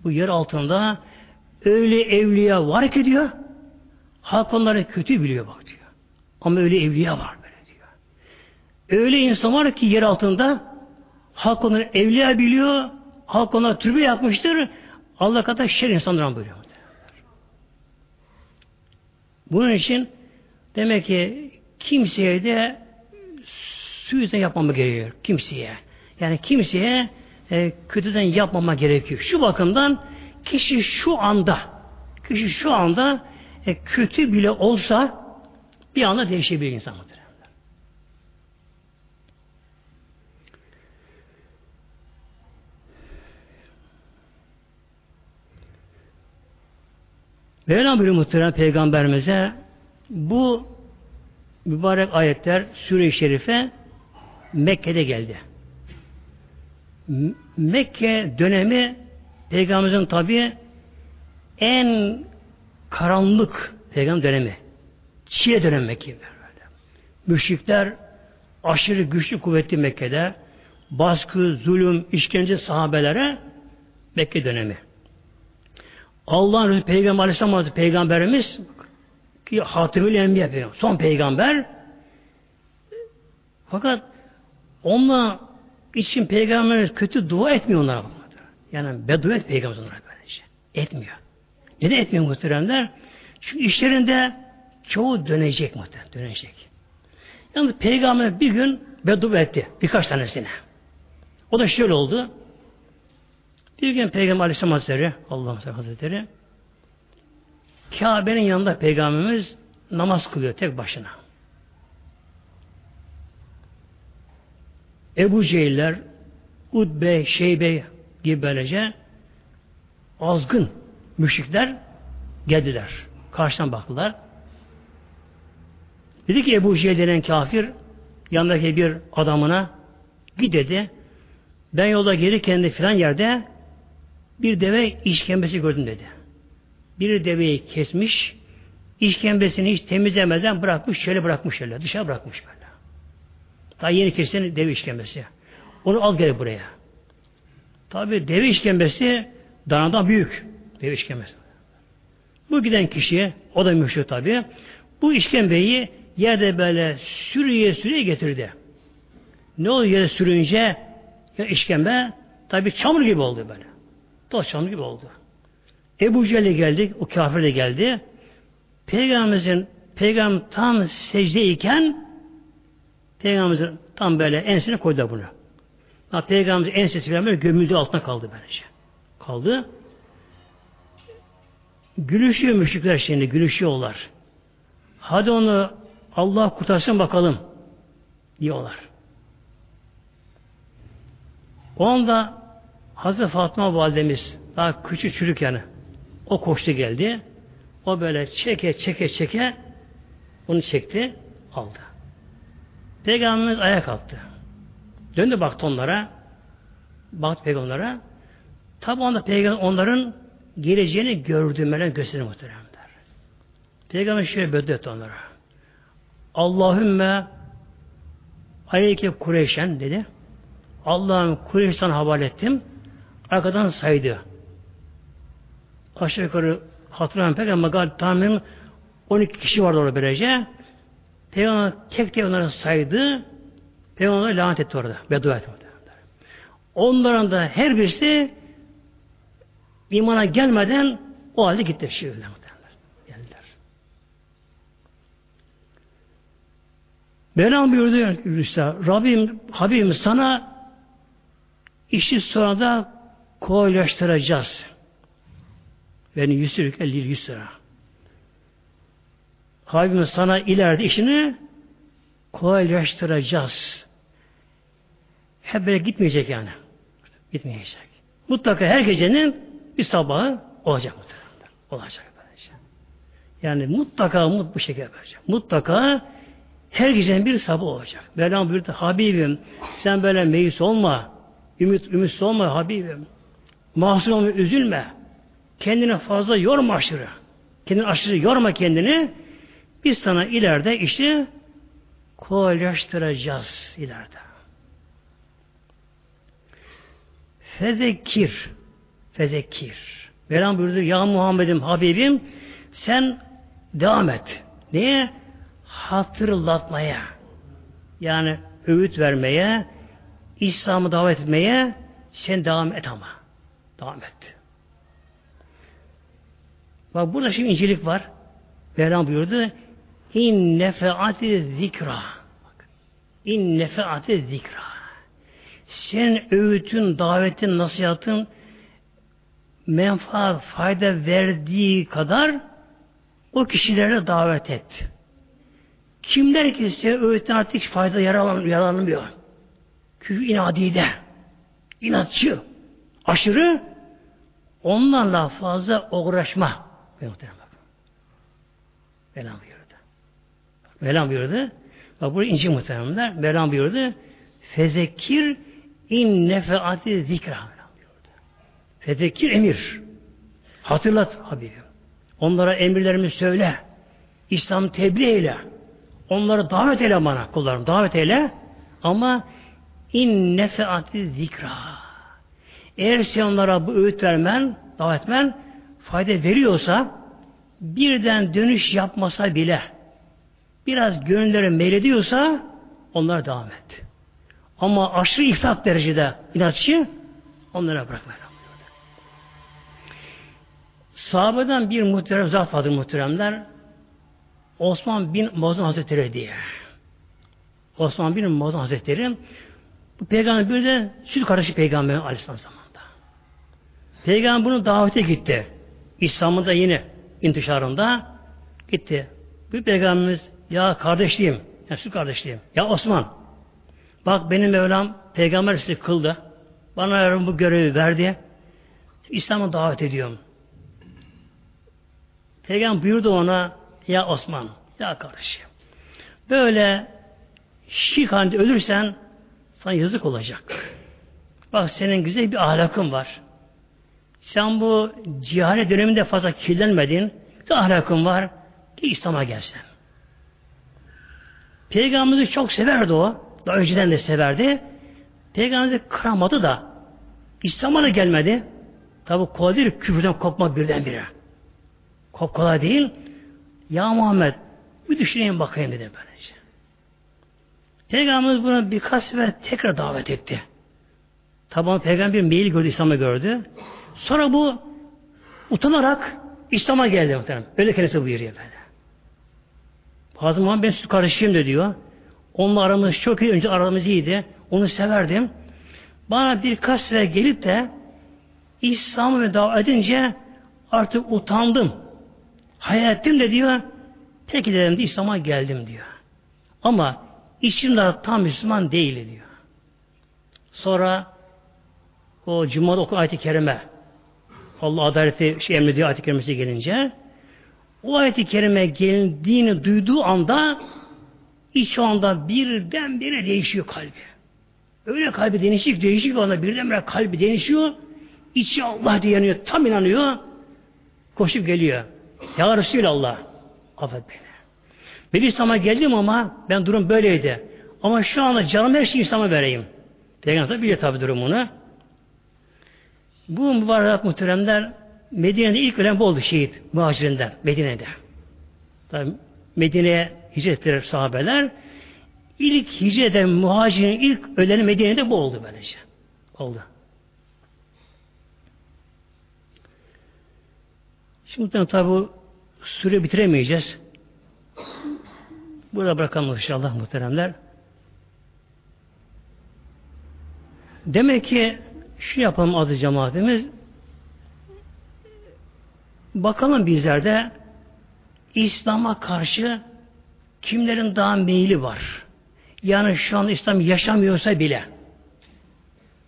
Bu yer altında öyle evliya var ki diyor, halk onları kötü biliyor bak diyor. Ama öyle evliya var böyle diyor. Öyle insan var ki yer altında halk onları evliya biliyor, halk ona türbe yapmıştır, Allah kadar şer insanlar buyuruyor. Bunun için demek ki kimseye de suizan yapmama gerekiyor. Kimseye. Yani kimseye e, kötüden yapmama gerekiyor. Şu bakımdan kişi şu anda kişi şu anda e, kötü bile olsa bir anda değişebilir insan Mevlam buyuruyor muhterem peygamberimize bu mübarek ayetler Sure-i Şerife Mekke'de geldi. Mekke dönemi peygamberimizin tabi en karanlık peygamber dönemi. Çile dönemi Mekke. Böyle. Müşrikler aşırı güçlü kuvvetli Mekke'de baskı, zulüm, işkence sahabelere Mekke dönemi. Allah'ın Resulü Peygamber Aleyhisselam Hazretleri Peygamberimiz ki Hatimül Enbiya Peygamber, son peygamber fakat onunla için peygamberimiz kötü dua etmiyor onlara. Yani beddua et peygamberimiz onlara böylece. Etmiyor. Neden etmiyor muhteremler? Çünkü işlerinde çoğu dönecek muhterem. Dönecek. Yalnız peygamber bir gün beddua etti. Birkaç tanesine. O da şöyle oldu. Bir gün Peygamber Aleyhisselam Hazretleri, Allah Hazretleri, Kabe'nin yanında Peygamberimiz namaz kılıyor tek başına. Ebu Cehiller, Udbe, Şeybe gibi böylece azgın müşrikler geldiler. Karşıdan baktılar. Dedi ki Ebu Cehil denen kafir yanındaki bir adamına git dedi. Ben yolda gelirken de filan yerde bir deve işkembesi gördüm dedi. Bir deveyi kesmiş, işkembesini hiç temizlemeden bırakmış, şöyle bırakmış şöyle, dışarı bırakmış böyle. Daha yeni kesilen deve işkembesi. Onu al gel buraya. Tabi deve işkembesi danadan büyük. Deve işkembesi. Bu giden kişiye, o da müşrik tabi, bu işkembeyi yerde böyle sürüye sürüye getirdi. Ne oldu yere sürünce ya işkembe tabi çamur gibi oldu böyle. Toz gibi oldu. Ebu Cehil'e geldik, o kafir de geldi. Peygamberimizin peygamber tam secdeyken Peygamberimizin tam böyle ensine koydu bunu. Ha, Peygamberimizin ensesi falan böyle gömüldü altına kaldı böylece. Kaldı. Gülüşüyor müşrikler şimdi, gülüşüyorlar. Hadi onu Allah kurtarsın bakalım diyorlar. O anda Hazreti Fatıma validemiz daha küçük çürük yani. O koştu geldi. O böyle çeke çeke çeke onu çekti, aldı. Peygamberimiz ayağa kalktı. Döndü baktı onlara. Baktı peygamberlere. Tabi onda peygamber onların geleceğini gördü, melek gösterdi muhteremler. Peygamber şöyle etti onlara. Allahümme aleyke Kureyşen dedi. Allah'ım Kureyş'ten havale ettim. Arkadan saydı. Aşağı yukarı hatırlamıyorum pek ama galiba tahminim 12 kişi vardı orada böylece. Peygamber tek tek onları saydı. Peygamber lanet etti orada. Beddua etti. Onların da her birisi imana gelmeden o halde gitti. Şiirler Geldiler. Mevlam buyurdu Rüsta, Rabbim, Habibim sana işi sonra da kolaylaştıracağız. Yüz lira, elli yüz lira. Habibim sana ileride işini kolaylaştıracağız. Hep böyle gitmeyecek yani. Gitmeyecek. Mutlaka her gecenin bir sabahı olacak mutlaka. Olacak böylece. Yani mutlaka mut bu şekilde böylece. Mutlaka her gecenin bir sabah olacak. Mevlam buyurdu Habibim sen böyle meyus olma. Ümit, ümitsiz olma Habibim. Mahzun olma, üzülme. Kendine fazla yorma aşırı. Kendini aşırı yorma kendini. Biz sana ileride işi kolaylaştıracağız ileride. Fezekir. Fezekir. Mevlam buyurdu ya Muhammed'im Habibim sen devam et. Neye? Hatırlatmaya. Yani öğüt vermeye, İslam'ı davet etmeye sen devam et ama. Devam et. Bak burada şimdi incelik var. Mevlam buyurdu. İn nefeati zikra. Bak. İn nefeati zikra. Sen öğütün, davetin, nasihatın menfaat, fayda verdiği kadar o kişilere davet et. Kimler ki size öğütten artık fayda yaralanmıyor. Küfür inadide, inatçı, aşırı onlarla fazla uğraşma. Mevlam buyurdu. Mevlam buyurdu. Bak burada ince muhteremler. Mevlam buyurdu. Fezekir in nefeati zikra. Fezekir emir. Hatırlat Habibim. Onlara emirlerimi söyle. İslam tebliğ eyle. Onları davet eyle bana kullarım. Davet eyle. Ama in nefeati zikra. Eğer sen onlara bu öğüt vermen, davet etmen fayda veriyorsa birden dönüş yapmasa bile biraz gönülleri meylediyorsa onlara devam et. Ama aşırı ifrat derecede inatçı onlara bırakma. Sahabeden bir muhterem zat vardır muhteremler. Osman bin Mazun Hazretleri diye. Osman bin Mazun Hazretleri bu peygamber bir de süt kardeşi peygamber aleyhisselam zamanında. Peygamber bunu davete gitti. İslam'ın da yine intişarında gitti. Bir peygamberimiz ya kardeşliğim, ya süt kardeşliğim, ya Osman bak benim Mevlam peygamber sizi kıldı. Bana bu görevi verdi. İslam'a davet ediyorum. Peygamber buyurdu ona ya Osman, ya kardeşim. Böyle şirk halinde ölürsen sana yazık olacak. Bak senin güzel bir ahlakın var. Sen bu cihane döneminde fazla kirlenmedin. Bir ahlakın var. Ki İslam'a gelsen. Peygamberimizi çok severdi o. Daha önceden de severdi. Peygamberimizi kıramadı da İslam'a da gelmedi. Tabi kolay değil küfürden kopmak birdenbire. Kop kolay değil. Ya Muhammed bir düşüneyim bakayım dedi böylece. Peygamberimiz bunu birkaç sefer tekrar davet etti. Tabi peygamber bir mail gördü, İslam'ı gördü. Sonra bu utanarak İslam'a geldi muhtemelen. Öyle kendisi buyuruyor böyle. Bazı zaman ben süt karışayım da diyor. Onunla aramız çok iyi. Önce aramız iyiydi. Onu severdim. Bana birkaç sefer gelip de İslam'ı ve davet edince artık utandım. Hayal de diyor. Peki dedim de İslam'a geldim diyor. Ama içimde tam Müslüman değil diyor. Sonra o Cuma'da oku ayet-i kerime Allah adaleti şey emrediyor ayet-i kerimesi gelince o ayet-i kerime geldiğini duyduğu anda iç anda birdenbire değişiyor kalbi. Öyle kalbi değişik değişik anda birdenbire kalbi değişiyor. İçi Allah diye yanıyor. Tam inanıyor. Koşup geliyor. Ya Resulallah affet beni. Ben İslam'a geldim ama ben durum böyleydi. Ama şu anda canım her şeyi İslam'a vereyim. Peygamber biliyor tabi durumunu. Bu mübarek muhteremler Medine'de ilk ölen bu oldu şehit muhacirinden Medine'de. Medine'ye hicret ettiler sahabeler. İlk hicret eden muhacirin ilk öleni Medine'de bu oldu böylece. Oldu. Şimdi tabi bu süre bitiremeyeceğiz. Burada bırakalım inşallah muhteremler. Demek ki şu yapalım adı cemaatimiz bakalım bizler de İslam'a karşı kimlerin daha meyili var. Yani şu an İslam yaşamıyorsa bile.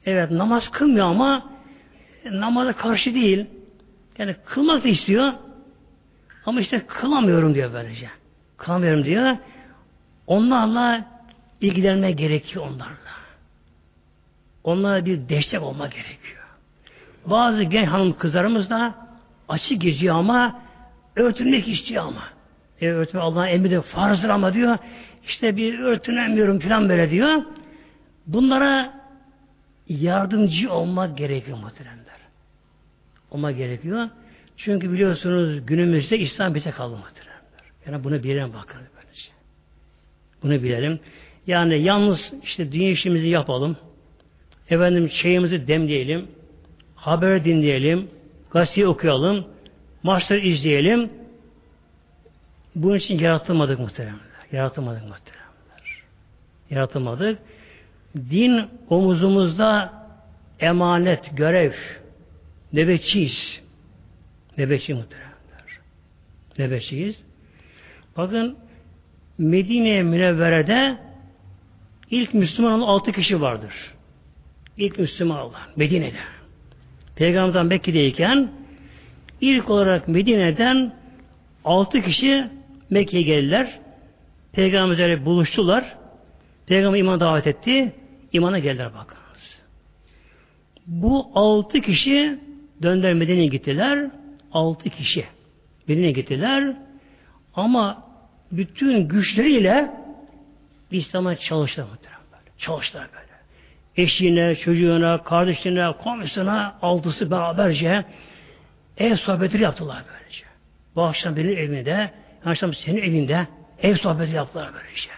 Evet namaz kılmıyor ama namaza karşı değil. Yani kılmak da istiyor. Ama işte kılamıyorum diyor böylece. Kılamıyorum diyor. Onlarla ilgilenme gerekiyor onlarla. Onlara bir destek olma gerekiyor. Bazı genç hanım kızlarımız da açık geziyor ama örtünmek istiyor ama. E, örtünme Allah'ın emri de farzdır ama diyor işte bir örtünemiyorum falan böyle diyor. Bunlara yardımcı olmak gerekiyor muhteremler. Olma gerekiyor. Çünkü biliyorsunuz günümüzde İslam bize kaldı muhteremler. Yani bunu bilelim bakın böylece. Bunu bilelim. Yani yalnız işte dünya işimizi yapalım. Efendim şeyimizi demleyelim. Haber dinleyelim. Gazeteyi okuyalım. Maçları izleyelim. Bunun için yaratılmadık muhteremler. Yaratılmadık muhteremler. Yaratılmadık. Din omuzumuzda emanet, görev. Nöbetçiyiz. Nöbetçi muhteremler. Nöbetçiyiz. Bakın Medine Münevvere'de ilk Müslüman olan altı kişi vardır. İlk Müslüman olan Medine'de. Peygamberden Mekke'deyken ilk olarak Medine'den altı kişi Mekke'ye geldiler. Peygamberle buluştular. Peygamber iman davet etti. İmana geldiler bakınız. Bu altı kişi döndüler Medine'ye gittiler. Altı kişi Medine'ye gittiler. Ama bütün güçleriyle İslam'a çalıştılar. Çalıştılar böyle. Eşine, çocuğuna, kardeşine, komşusuna altısı beraberce ev sohbetleri yaptılar böylece. Bu akşam benim evimde, akşam senin evinde ev sohbeti yaptılar böylece.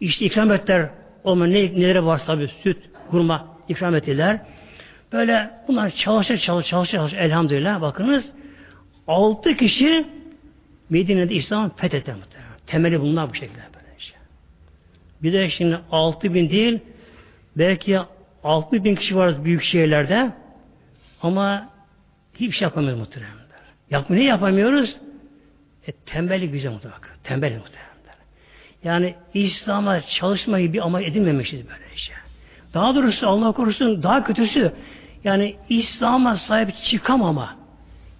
İşte ikram ettiler. Olma ne, nelere varsa tabi süt, hurma ikram ettiler. Böyle bunlar çalışır çalışır çalışır, çalışır elhamdülillah bakınız altı kişi Medine'de İslam muhtemelen. Temeli bunlar bu şekilde böylece. Bir de şimdi altı bin değil belki altı bin kişi var büyük şehirlerde ama hiçbir şey yapamıyoruz muhtemelen. Yap, ne yapamıyoruz? E, tembellik bize muhtemelen. Tembellik muhtemelen. Yani İslam'a çalışmayı bir amaç edinmemişiz böyle işte. Daha doğrusu Allah korusun daha kötüsü yani İslam'a sahip çıkamama.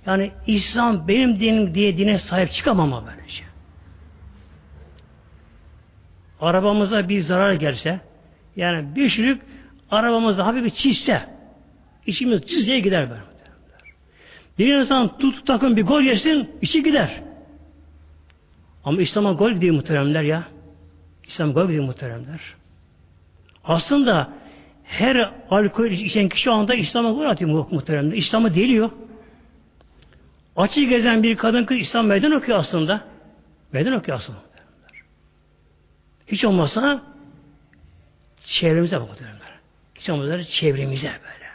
Yani İslam benim dinim diye dine sahip çıkamama böylece. Arabamıza bir zarar gelse yani bir şürük arabamızda hafif bir çizse içimiz çizgiye gider böyle. Bir insan tut takım bir gol yesin içi gider. Ama İslam'a gol gidiyor muhteremler ya. İslam gol gidiyor muhteremler. Aslında her alkol içen kişi anda İslam'a gol atıyor muhteremler. İslam'ı deliyor. Açık gezen bir kadın kız İslam meydan okuyor aslında. Meydan okuyor aslında. Hiç olmazsa çevremize bakıyorlar. Hiç olmazsa çevremize böyle.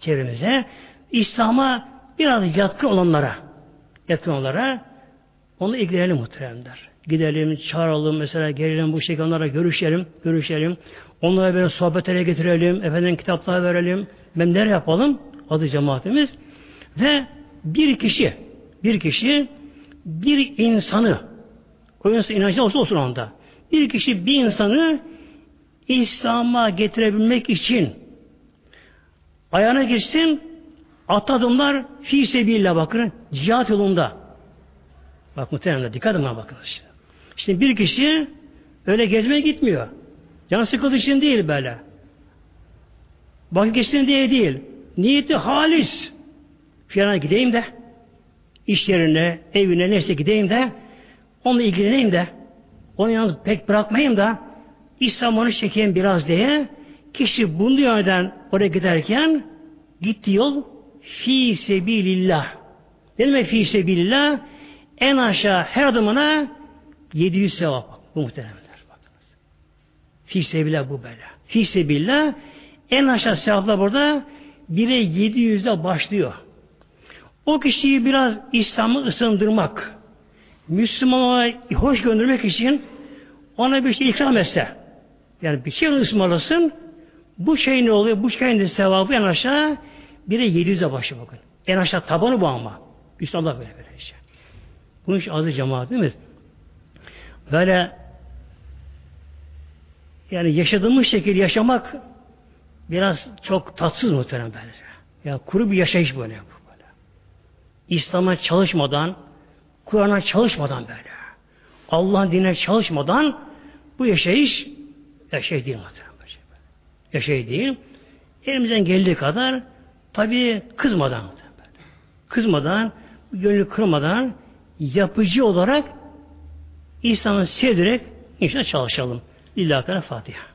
Çevremize İslam'a biraz yatkın olanlara yatkın olanlara onu ilgilenelim muhteremler. Gidelim, çağıralım, mesela gelelim bu şekilde onlara görüşelim, görüşelim. Onlara böyle sohbetlere getirelim, efendim kitaplar verelim. Ne yapalım? Adı cemaatimiz. Ve bir kişi, bir kişi bir insanı o insan inancı olsa olsun anda. Bir kişi bir insanı İslam'a getirebilmek için Ayağına girsin at adımlar fi sebillah bakın cihat yolunda. Bak muhtemelen dikkat edin bakınız. Şimdi bir kişi öyle gezmeye gitmiyor. Can sıkıldığı için değil böyle. Vakit geçtiğinde diye değil. Niyeti halis. Fiyana gideyim de iş yerine, evine neyse gideyim de onunla ilgileneyim de onu yalnız pek bırakmayayım da iş zamanı çekeyim biraz diye kişi bunu yönden oraya giderken gitti yol fi sebilillah. Ne demek fi sebilillah? En aşağı her adımına 700 sevap. Bu muhteremler. Fi sebilillah bu böyle. Fi sebilillah en aşağı sevaplar burada 1'e 700'de başlıyor. O kişiyi biraz İslam'ı ısındırmak, Müslümana hoş göndermek için ona bir şey ikram etse, yani bir şey ısmarlasın, bu şey ne oluyor? Bu şeyin de sevabı en aşağı bire 700'e başlıyor bakın. En aşağı tabanı bu ama. Üstü Allah böyle böyle şey. Bunun için adı cemaat değil mi? Böyle yani yaşadığımız şekil yaşamak biraz çok tatsız muhtemelen böyle. Ya kuru bir yaşayış böyle böyle. İslam'a çalışmadan, Kur'an'a çalışmadan böyle. Allah'ın dinine çalışmadan bu yaşayış yaşayış değil muhtemelen. Yaşayış değil. Elimizden geldiği kadar tabi kızmadan kızmadan, gönlü kırmadan yapıcı olarak İslam'ı sevdirerek inşallah çalışalım. İlla Fatiha.